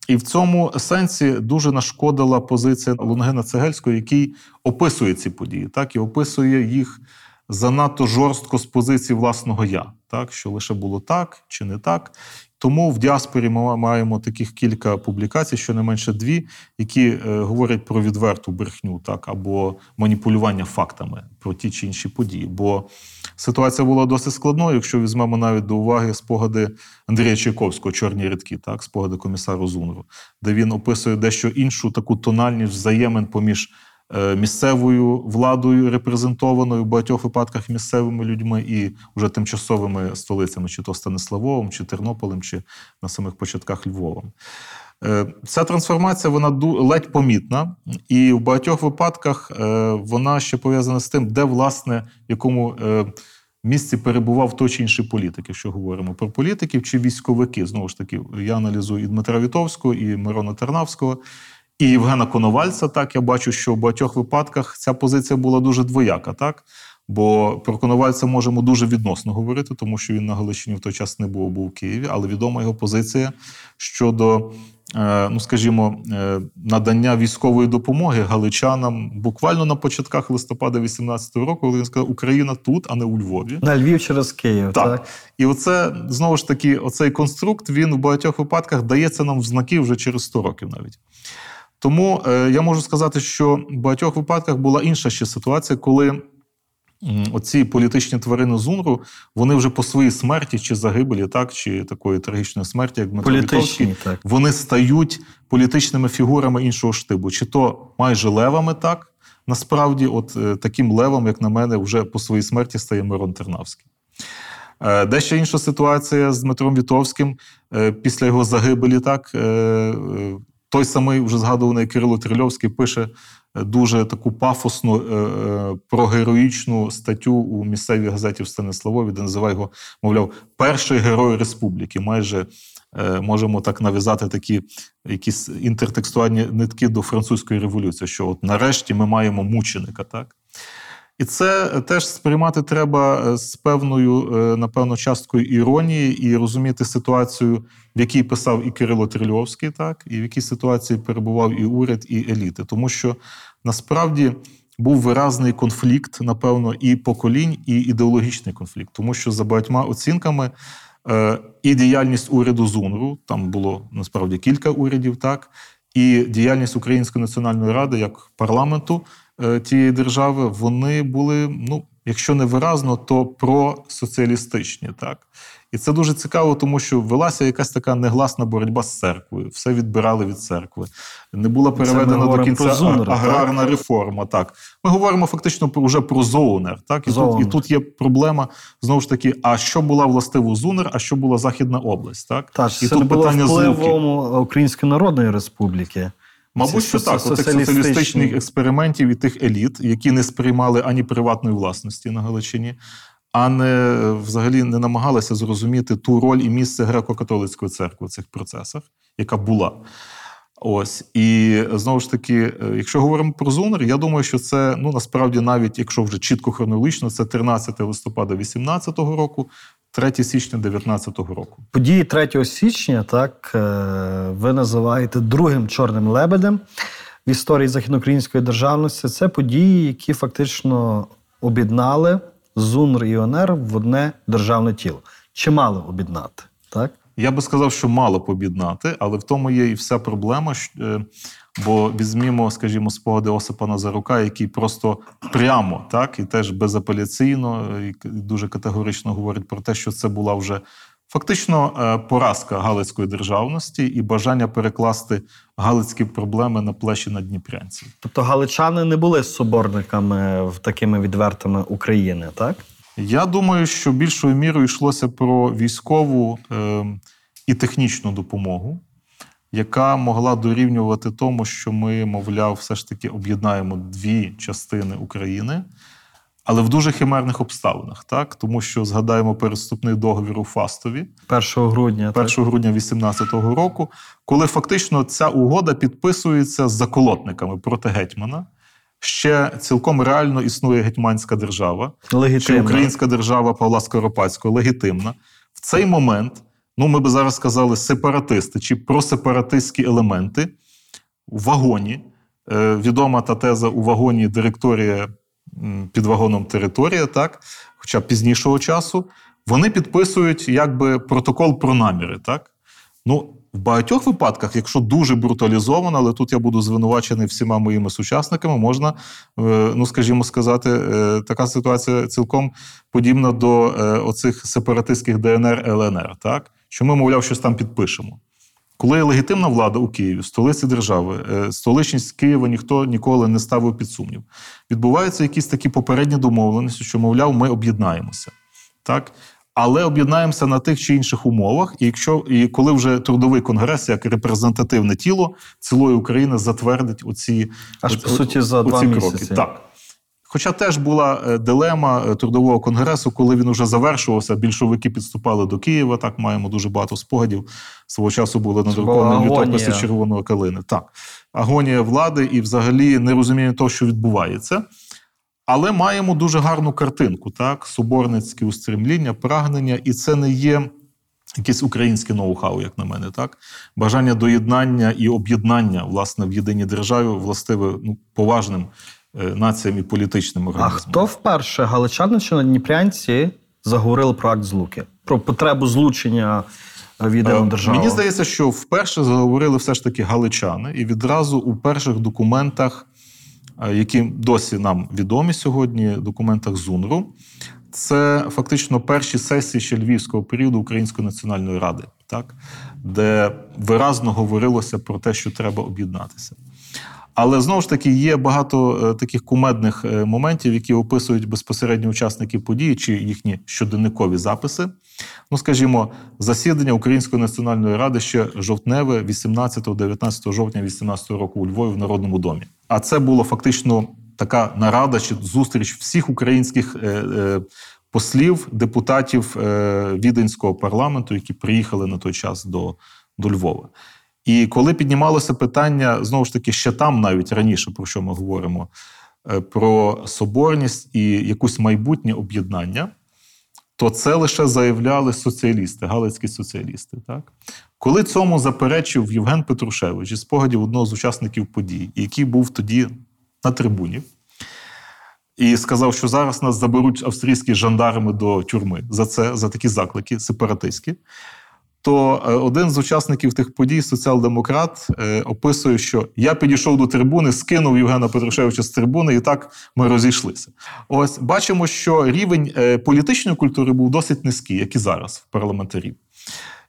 І в цьому сенсі дуже нашкодила позиція Лунгена Цегельського, який описує ці події, так, і описує їх занадто жорстко з позиції власного я, так, що лише було так чи не так. Тому в діаспорі ми маємо таких кілька публікацій, щонайменше дві, які е, говорять про відверту брехню, так або маніпулювання фактами про ті чи інші події. Бо ситуація була досить складною, якщо візьмемо навіть до уваги спогади Андрія Чайковського, чорні рядки, так, спогади комісару Зунру, де він описує дещо іншу таку тональність взаємин поміж місцевою владою, репрезентованою в багатьох випадках місцевими людьми і вже тимчасовими столицями, чи то Станиславовим, чи Тернополем, чи на самих початках Львовом. Е, Ця трансформація вона ледь помітна, і в багатьох випадках е, вона ще пов'язана з тим, де власне в якому е, місці перебував той чи інший політик, якщо говоримо про політиків чи військовики. Знову ж таки, я аналізую і Дмитра Вітовського, і Мирона Тернавського, і Євгена Коновальця. Так я бачу, що в багатьох випадках ця позиція була дуже двояка, так. Бо про Коновальця можемо дуже відносно говорити, тому що він на Галичині в той час не був, був в Києві, але відома його позиція щодо, е, ну скажімо, е, надання військової допомоги галичанам буквально на початках листопада 18-го року, коли він сказав, Україна тут, а не у Львові. На Львів через Київ, так? Так. І оце знову ж таки, оцей конструкт він в багатьох випадках дається нам в знаки вже через 100 років навіть. Тому е, я можу сказати, що в багатьох випадках була інша ще ситуація, коли оці політичні тварини Зунру, вони вже по своїй смерті чи загибелі, так, чи такої трагічної смерті, як Дмитро Вітовський, Політичні, так. вони стають політичними фігурами іншого штибу, чи то майже левами, так насправді, от е, таким левом, як на мене, вже по своїй смерті стає Мирон Тернавський. Е, Дещо інша ситуація з Дмитром Вітовським після його загибелі. Так той самий вже згадуваний Кирило Трильовський пише е, дуже таку пафосну е, е, статтю у місцевій газеті в Станиславові, де називає його, мовляв, перший герой республіки. Майже можемо так нав'язати такі якісь інтертекстуальні нитки до французької революції, що от нарешті ми маємо мученика, так? І це теж сприймати треба е, з певною, е, напевно, часткою іронії і розуміти ситуацію, в якій писав і Кирило Трильовський, так, і в якій ситуації перебував і уряд, і еліти. Тому що насправді був виразний конфлікт, напевно, і поколінь, і ідеологічний конфлікт. Тому що за багатьма оцінками е, і діяльність уряду ЗУНРу, там було насправді кілька урядів, так, і діяльність Української національної ради як парламенту тієї держави, вони були, ну, якщо не виразно, то просоціалістичні. Так? І це дуже цікаво, тому що велася якась така негласна боротьба з церквою. Все відбирали від церкви. Не була переведена до кінця а- аграрна реформа. Так. Ми говоримо фактично про, вже про зоунер. Так? І, тут, і тут є проблема знову ж таки: а що була властиво зунер, а що була Західна область? Так? Так, і це не тут було питання впливом Української Народної Республіки. Мабуть, що так, отих соціалістичних експериментів і тих еліт, які не сприймали ані приватної власності на Галичині, а не взагалі не намагалися зрозуміти ту роль і місце греко-католицької церкви в цих процесах, яка була. Ось і знову ж таки, е, якщо говоримо про Зунер, я думаю, що це ну насправді навіть якщо вже чітко хронологічно, це 13 листопада 18-го року, 3 січня 19-го року. Події 3 січня, так е, ви називаєте другим чорним лебедем в історії західноукраїнської державності. Це події, які фактично об'єднали ЗУНР і ОНР в одне державне тіло. Чи мали об'єднати? Так? Я би сказав, що мало побіднати, але в тому є і вся проблема. Бо візьмімо, скажімо, спогади Осипа Назарука, який просто прямо так і теж безапеляційно і дуже категорично говорить про те, що це була вже фактично е, поразка галицької державності і бажання перекласти галицькі проблеми на плечі надніпрянців. Тобто галичани не були соборниками в такими відвертими України, так? Я думаю, що більшою мірою йшлося про військову е, і технічну допомогу, яка могла дорівнювати тому, що ми, мовляв, все ж таки об'єднаємо дві частини України, але в дуже химерних обставинах, так? Тому що згадаємо переступний договір у Фастові. 1 грудня. 1 грудня 2018 року, коли фактично ця угода підписується з заколотниками проти гетьмана. Ще цілком реально існує гетьманська держава, Так? чи українська держава Павла Скоропадського легітимна. В цей момент, ну ми би зараз сказали, сепаратисти чи просепаратистські елементи у вагоні. Е, відома та теза у вагоні директорія під вагоном територія, так, хоча б пізнішого часу, вони підписують якби протокол про наміри. Так? Ну, в багатьох випадках, якщо дуже бруталізовано, але тут я буду звинувачений всіма моїми сучасниками, можна, е, ну скажімо сказати, е, така ситуація цілком подібна до оцих сепаратистських ДНР ЛНР, так? Що ми, мовляв, щось там підпишемо. Коли легітимна влада у Києві, столиці держави, е, столичність Києва ніхто ніколи не ставив під сумнів. Відбуваються якісь такі попередні домовленості, що, мовляв, ми об'єднаємося. Так? Але об'єднаємося на тих чи інших умовах, і якщо і коли вже трудовий конгрес, як репрезентативне тіло цілої України затвердить оці Аж, оці- по суті, за оці два кроки. місяці. Так. Хоча теж була е, дилема е, трудового конгресу, коли він вже завершувався, більшовики підступали до Києва. Так маємо дуже багато спогадів. Свого часу були надруковані літописи червоної калини. Так, агонія влади і взагалі нерозуміння того, що відбувається. Але маємо дуже гарну картинку, так, соборницькі устремління, прагнення, і це не є якесь українське ноу-хау, як на мене, так? Бажання доєднання і об'єднання власне в єдиній державі властиве ну, поважним націям і політичним А хто вперше, галичани чи надніпрянці, заговорили про акт злуки? Про потребу злучення е, в єдину Е, державу? Мені здається, що вперше заговорили все ж таки галичани, і відразу у перших документах, е, які досі нам відомі сьогодні, документах ЗУНРу, це фактично перші сесії ще львівського періоду Української національної ради, так? де виразно говорилося про те, що треба об'єднатися. Але знову ж таки є багато е, таких кумедних е, моментів, які описують безпосередньо учасників події чи їхні щоденникові записи. Ну, скажімо, засідання Української національної ради ще жовтневе, 18-19 жовтня 18 року у Львові в Народному домі. А це було фактично така нарада чи зустріч всіх українських е, послів, депутатів віденського парламенту, які приїхали на той час до, до Львова. І коли піднімалося питання, знову ж таки, ще там, навіть раніше, про що ми говоримо, е, про соборність і якусь майбутнє об'єднання, то це лише заявляли соціалісти, галицькі соціалісти. Так? Коли цьому заперечив Євген Петрушевич із спогадів одного з учасників подій, який був тоді на трибуні, і сказав, що зараз нас заберуть австрійські жандарми до тюрми за це, за такі заклики сепаратистські. То е, один з учасників тих подій, соціал-демократ, е, описує, що я підійшов до трибуни, скинув Євгена Петрушевича з трибуни, і так ми розійшлися. Ось бачимо, що рівень е, політичної культури був досить низький, як і зараз в парламентарів.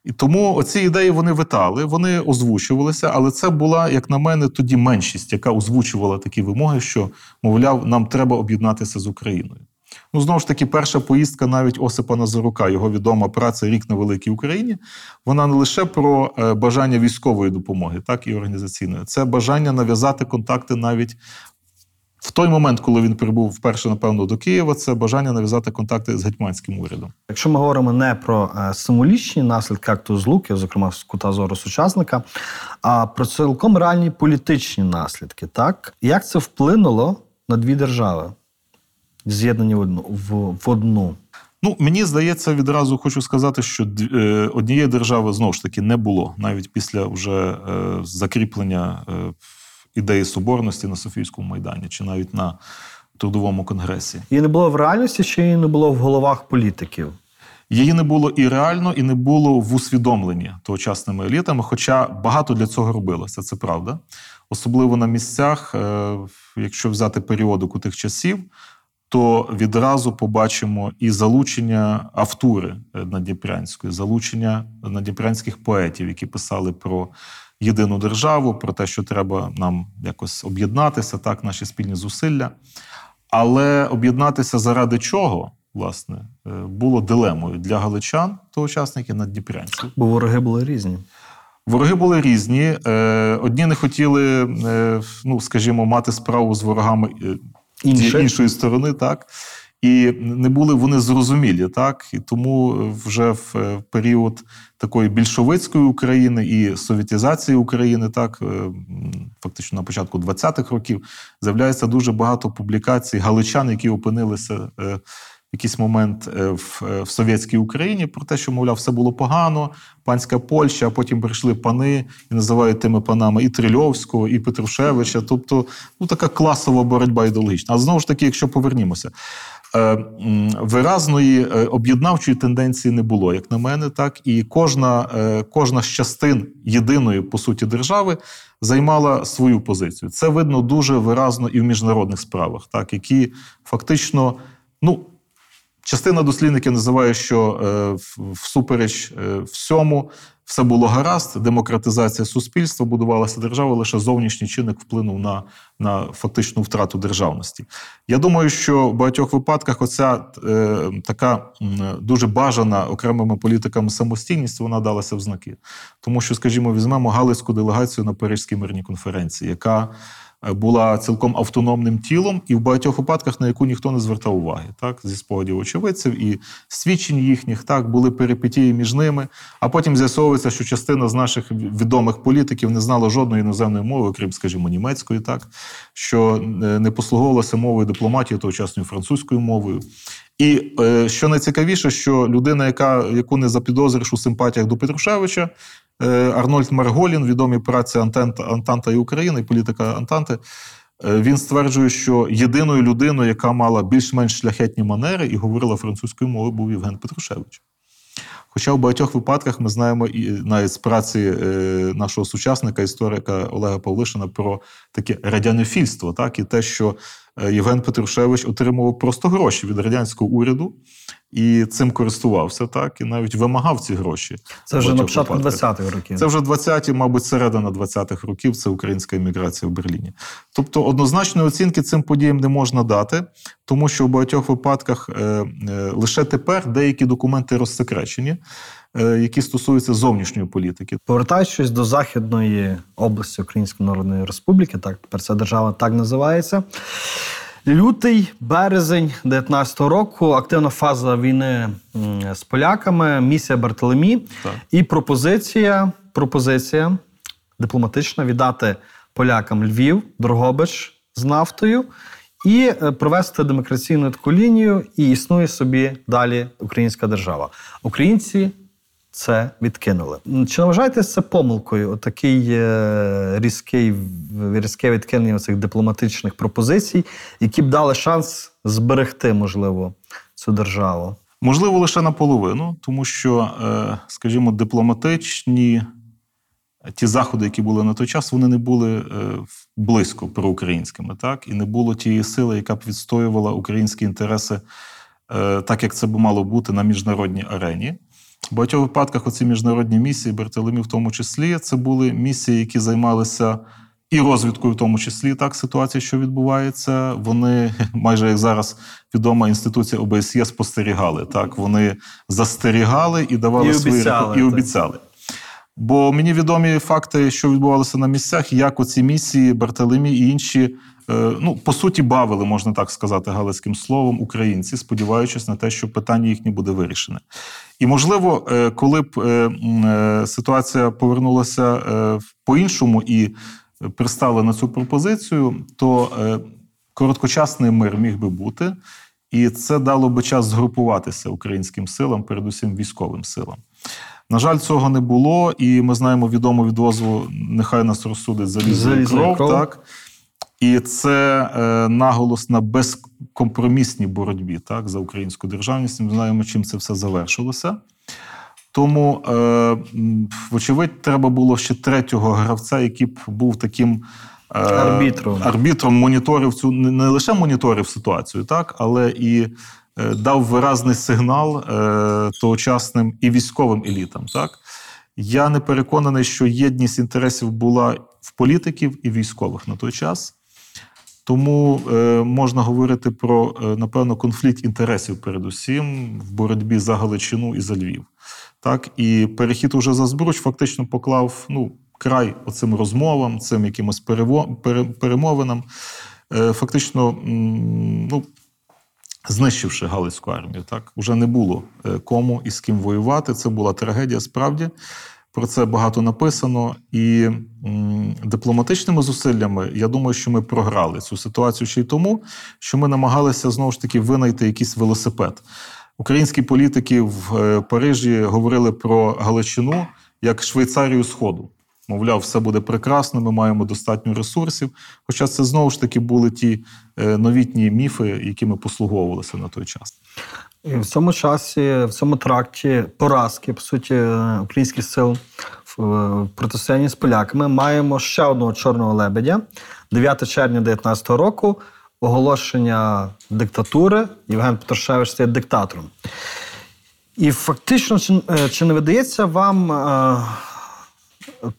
І тому оці ідеї вони витали, вони озвучувалися, але це була, як на мене, тоді меншість, яка озвучувала такі вимоги, що, мовляв, нам треба об'єднатися з Україною. Ну, знову ж таки, перша поїздка навіть Осипа Назарука, його відома праця Рік на великій Україні. Вона не лише про е, бажання військової допомоги, так і організаційної. Це бажання нав'язати контакти навіть в той момент, коли він прибув вперше, напевно, до Києва. Це бажання нав'язати контакти з гетьманським урядом. Якщо ми говоримо не про е, символічні наслідки акту злуки, зокрема з кута зору сучасника, а про цілком реальні політичні наслідки, так як це вплинуло на дві держави, з'єднані в одну в, в одну? Ну, мені здається, відразу хочу сказати, що е, однієї держави знову ж таки не було навіть після вже е, закріплення е, ідеї соборності на Софійському майдані, чи навіть на трудовому конгресі. Її не було в реальності, чи її не було в головах політиків? Її не було і реально, і не було в усвідомленні тогочасними елітами, хоча багато для цього робилося, це правда. Особливо на місцях, якщо взяти періодику тих часів, то відразу побачимо і залучення автури е, Надніпрянської, залучення надніпрянських поетів, які писали про єдину державу, про те, що треба нам якось об'єднатися, так, наші спільні зусилля. Але об'єднатися заради чого, власне, е, було дилемою для галичан, тогочасників наддніпрянців. Бо вороги були різні. Вороги були різні. Е, Одні не хотіли, ну скажімо, мати справу з ворогами е, Інші. іншої сторони, так. І не були вони зрозумілі, так і тому вже в е, період такої більшовицької України і совітізації України, так е, фактично на початку 20-х років, з'являється дуже багато публікацій галичан, які опинилися е, якийсь момент е, в, е, в совєтській Україні, про те, що мовляв, все було погано, панська Польща, а потім прийшли пани і називають тими панами і Трильовського, і Петрушевича. Тобто, ну така класова боротьба ідеологічна. А знову ж таки, якщо повернімося. е, Виразної об'єднавчої тенденції не було, як на мене, так і кожна, кожна з частин єдиної по суті держави займала свою позицію. Це видно дуже виразно і в міжнародних справах, так які фактично, ну частина дослідників називає, що е, всупереч е, всьому все було гаразд, демократизація суспільства, будувалася держава, лише зовнішній чинник вплинув на, на фактичну втрату державності. Я думаю, що в багатьох випадках оця е, така дуже бажана окремими політиками самостійність вона далася в знаки. Тому що, скажімо, візьмемо Галицьку делегацію на Парижській мирній конференції, яка була цілком автономним тілом, і в багатьох випадках на яку ніхто не звертав уваги, так зі спогадів очевидців і свідчень їхніх, так були перипетії між ними. А потім з'ясовується, що частина з наших відомих політиків не знала жодної іноземної мови, крім, скажімо, німецької, так що е, не послуговувалася мовою дипломатії тогочасною французькою мовою. І е, що найцікавіше, що людина, яка яку не запідозриш у симпатіях до Петрушевича, е, Арнольд Марголін, відомі праці Антанта, Антанта і Україна і політика Антанти. е, Він стверджує, що єдиною людиною, яка мала більш-менш шляхетні манери і говорила французькою мовою, був Євген Петрушевич. Хоча в багатьох випадках ми знаємо і навіть з праці е, нашого сучасника, історика Олега Павлишина, про таке радянофільство, так і те, що е, Євген Петрушевич отримував просто гроші від радянського уряду і цим користувався, так і навіть вимагав ці гроші. Це вже на початку випадках. 20-х років. Це вже 20-ті, мабуть, середина 20-х років. Це українська еміграція в Берліні. Тобто, однозначної оцінки цим подіям не можна дати, тому що в багатьох випадках е, е, лише тепер деякі документи розсекречені, е, які стосуються зовнішньої політики. Повертаючись до Західної області Української Народної Республіки, так тепер ця держава так називається. Лютий, березень 19-го року, активна фаза війни з поляками, місія Бартоломі Так. і пропозиція, пропозиція дипломатична віддати полякам Львів, Дрогобич з нафтою і е, провести демократичну таку лінію, і існує собі далі українська держава. Українці це відкинули. Чи не вважаєте це помилкою? Отакий е, різкий, різке відкинення цих дипломатичних пропозицій, які б дали шанс зберегти, можливо, цю державу? Можливо, лише наполовину, тому що, е, скажімо, дипломатичні ті заходи, які були на той час, вони не були е, близько проукраїнськими, так і не було тієї сили, яка б відстоювала українські інтереси, е, так як це б мало бути на міжнародній арені. В багатьох випадках оці міжнародні місії, Бертоломі в тому числі, це були місії, які займалися і розвідкою, в тому числі так ситуації, що відбувається. Вони майже як зараз відома інституція ОБСЄ спостерігали. Так вони застерігали і давали І свої обіцяли, і так. обіцяли. Бо мені відомі факти, що відбувалося на місцях, як оці місії Бартоломі і інші, ну по суті, бавили, можна так сказати, галицьким словом, українці, сподіваючись на те, що питання їхнє буде вирішене. І можливо, е, коли б е, е, ситуація повернулася е, по-іншому і пристали на цю пропозицію, то е, короткочасний мир міг би бути. і це дало би час згрупуватися українським силам, передусім військовим силам. На жаль, цього не було, і ми знаємо відому відозву нехай нас розсудить Залізна кров. кров. Так? І це е, наголос на безкомпромісній боротьбі так, за українську державність. Ми знаємо, чим це все завершилося. Тому, е, вочевидь, треба було ще третього гравця, який б був таким е, Арбітром. арбітром моніторив цю не лише моніторив ситуацію, так, але і е, дав виразний сигнал е, тогочасним і військовим елітам. Так. Я не переконаний, що єдність інтересів була в політиків і військових на той час. Тому е, можна говорити про, е, напевно, конфлікт інтересів передусім в боротьбі за Галичину і за Львів. Так, і перехід уже за Збруч фактично поклав ну, край оцим розмовам, цим якимось перемовинам, е, фактично, ну, знищивши Галицьку армію. Так, уже не було кому і з ким воювати. Це була трагедія справді. Про це багато написано, і м, дипломатичними зусиллями я думаю, що ми програли цю ситуацію ще й тому, що ми намагалися знову ж таки винайти якийсь велосипед. Українські політики в е, Парижі говорили про Галичину як Швейцарію Сходу. Мовляв, все буде прекрасно, ми маємо достатньо ресурсів. Хоча це знову ж таки були ті е, новітні міфи, якими послуговувалися на той час. І в цьому часі, в цьому тракті поразки, по суті, е, українських сил в е, протистоянні з поляками маємо ще одного чорного лебедя. 9 червня 2019 року оголошення диктатури. Євген Петрушевич стає диктатором. І фактично, чи, е, не видається вам е,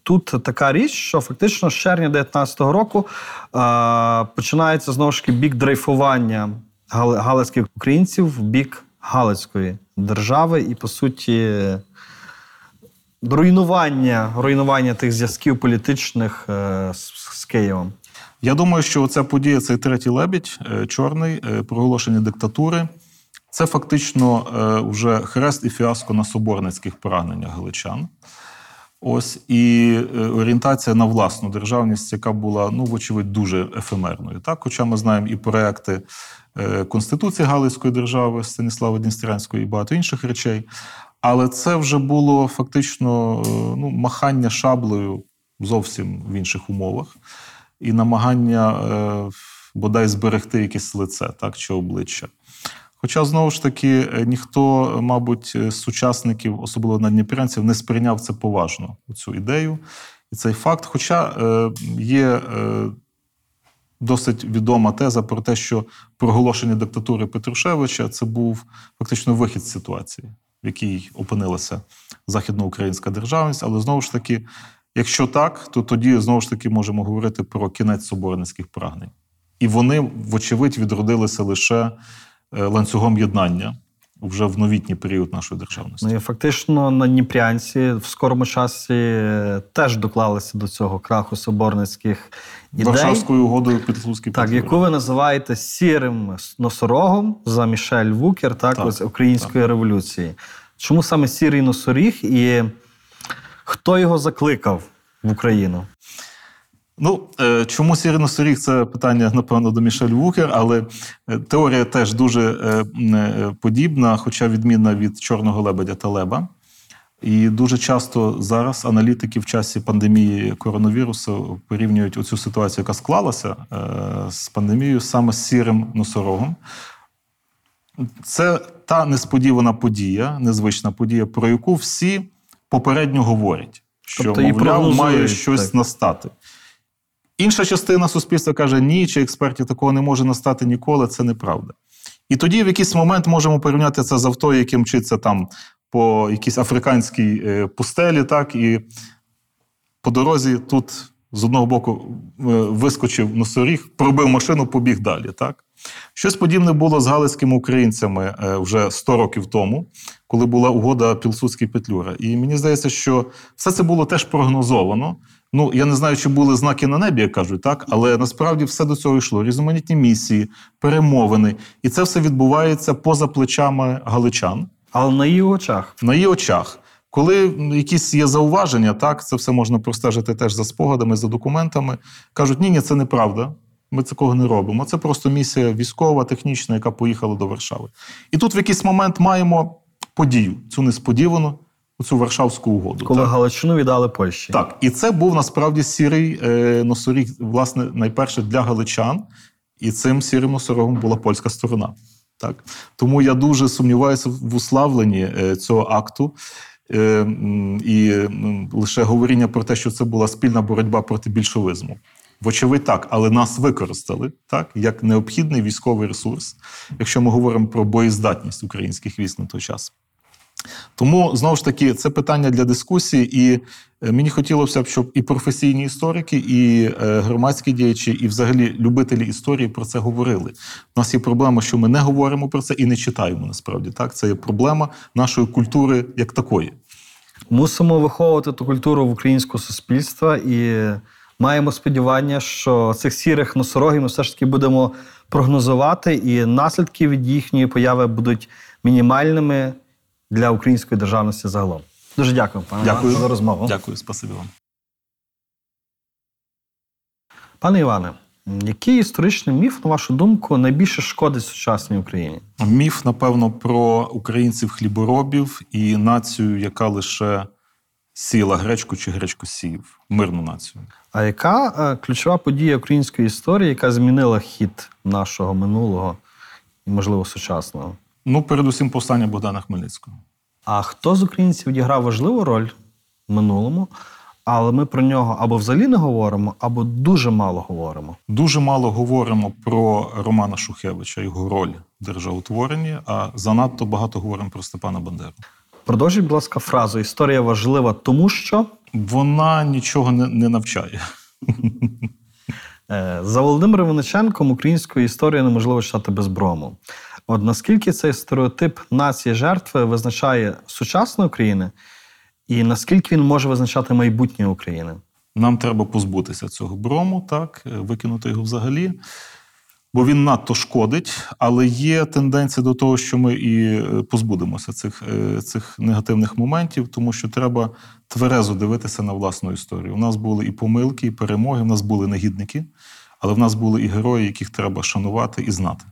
тут така річ, що фактично з червня 2019 року е, починається знову ж таки бік дрейфування гали- галицьких українців в бік Галицької держави, і по суті руйнування, руйнування тих зв'язків політичних е, з, Києвом. Я думаю, що ця подія, цей третій лебідь, е, чорний, е, проголошення диктатури, це фактично вже хрест і фіаско на соборницьких прагненнях галичан. Ось і е, орієнтація на власну державність, яка була, ну, вочевидь, дуже ефемерною. Так? Хоча ми знаємо і проекти е, Конституції Галицької держави Станіслава Дністрянського і багато інших речей. Але це вже було фактично е, ну, махання шаблею зовсім в інших умовах і намагання бодай зберегти якесь лице так, чи обличчя. Хоча, знову ж таки, е, ніхто, мабуть, з сучасників, особливо надніпрянців, не сприйняв це поважно, цю ідею і цей факт. Хоча е, є е, досить відома теза про те, що проголошення диктатури Петрушевича це був фактично вихід з ситуації, в якій опинилася західноукраїнська державність. Але знову ж таки, якщо так, то тоді знову ж таки можемо говорити про кінець соборницьких прагнень. І вони, вочевидь, відродилися лише е, ланцюгом єднання вже в новітній період нашої державності. Ну і фактично на Дніпрянці в скорому часі е, теж доклалися до цього краху соборницьких ідей. Варшавською угодою Підлузький Так, яку ви називаєте сірим носорогом за Мішель Вукер, так, Так, ось української революції. Чому саме сірий носоріг і хто його закликав в Україну? Ну, е, чому сірий носоріг – це питання, напевно, до Мішель Вукер, але е, теорія теж дуже е, подібна, хоча відмінна від чорного лебедя та леба. І дуже часто зараз аналітики в часі пандемії коронавірусу порівнюють оцю ситуацію, яка склалася з пандемією, саме з сірим носорогом. Це та несподівана подія, незвична подія, про яку всі попередньо говорять, що Тобто мовляв має щось так. настати. Інша частина суспільства каже: ні, чи експертів такого не може настати ніколи, це неправда. І тоді в якийсь момент можемо порівняти це з авто, яке мчиться там по якійсь африканській е, пустелі, так, і по дорозі тут з одного боку е, вискочив носоріг, пробив машину, побіг далі. Так? Щось подібне було з галицькими українцями е, вже 100 років тому, коли була угода Пілсудський Петлюра. І мені здається, що все це було теж прогнозовано. Ну, я не знаю, чи були знаки на небі, як кажуть, так, але насправді все до цього йшло. Різноманітні місії, перемовини. І це все відбувається поза плечами галичан Але на її очах. на її очах. Коли якісь є зауваження, так, це все можна простежити теж за спогадами, за документами. Кажуть, ні, ні, це неправда. Ми такого не робимо. Це просто місія військова, технічна, яка поїхала до Варшави. І тут в якийсь момент маємо подію, цю несподівану, цю Варшавську угоду. Коли так? Галичину віддали Польщі. Так, і це був насправді сірий е, носоріг, власне, найперше для галичан, і цим сірим носорогом була польська сторона. Так? Тому я дуже сумніваюся в уславленні е, цього акту. Е, і лише говоріння про те, що це була спільна боротьба проти більшовизму. Вочевидь, так, але нас використали так, як необхідний військовий ресурс, якщо ми говоримо про боєздатність українських військ на той час. Тому знову ж таки це питання для дискусії, і е, мені хотілося б, щоб і професійні історики, і е, громадські діячі, і взагалі любителі історії про це говорили. У нас є проблема, що ми не говоримо про це і не читаємо насправді. Так, це є проблема нашої культури як такої. Мусимо виховувати ту культуру в українського суспільства і маємо сподівання, що цих сірих носорогів ми все ж таки будемо прогнозувати, і наслідки від їхньої появи будуть мінімальними для української державності загалом. Дуже дякую, пане Дякую Іване, за розмову. Дякую, спасибі вам. Пане Іване, який історичний міф, на вашу думку, найбільше шкодить сучасній Україні? Міф, напевно, про українців-хліборобів і націю, яка лише сіяла гречку чи гречку сіяв, мирну націю. А яка е, ключова подія української історії, яка змінила хід нашого минулого і, можливо, сучасного? Ну, передусім, повстання Богдана Хмельницького. А хто з українців відіграв важливу роль в минулому, але ми про нього або взагалі не говоримо, або дуже мало говоримо. Дуже мало говоримо про Романа Шухевича, його роль в державотворенні, а занадто багато говоримо про Степана Бандеру. Продовжіть, будь ласка, фразу Історія важлива, тому що Вона нічого не, не навчає. е, за Володимиром Винниченком українською історію неможливо читати без брому. От наскільки цей стереотип нації жертви визначає сучасну Україну, і наскільки він може визначати майбутнє України? Нам треба позбутися цього брому, так, е, викинути його взагалі. Бо він надто шкодить, але є тенденція до того, що ми і е, позбудемося цих, е, цих негативних моментів, тому що треба тверезо дивитися на власну історію. У нас були і помилки, і перемоги, у нас були негідники, але в нас були і герої, яких треба шанувати і знати.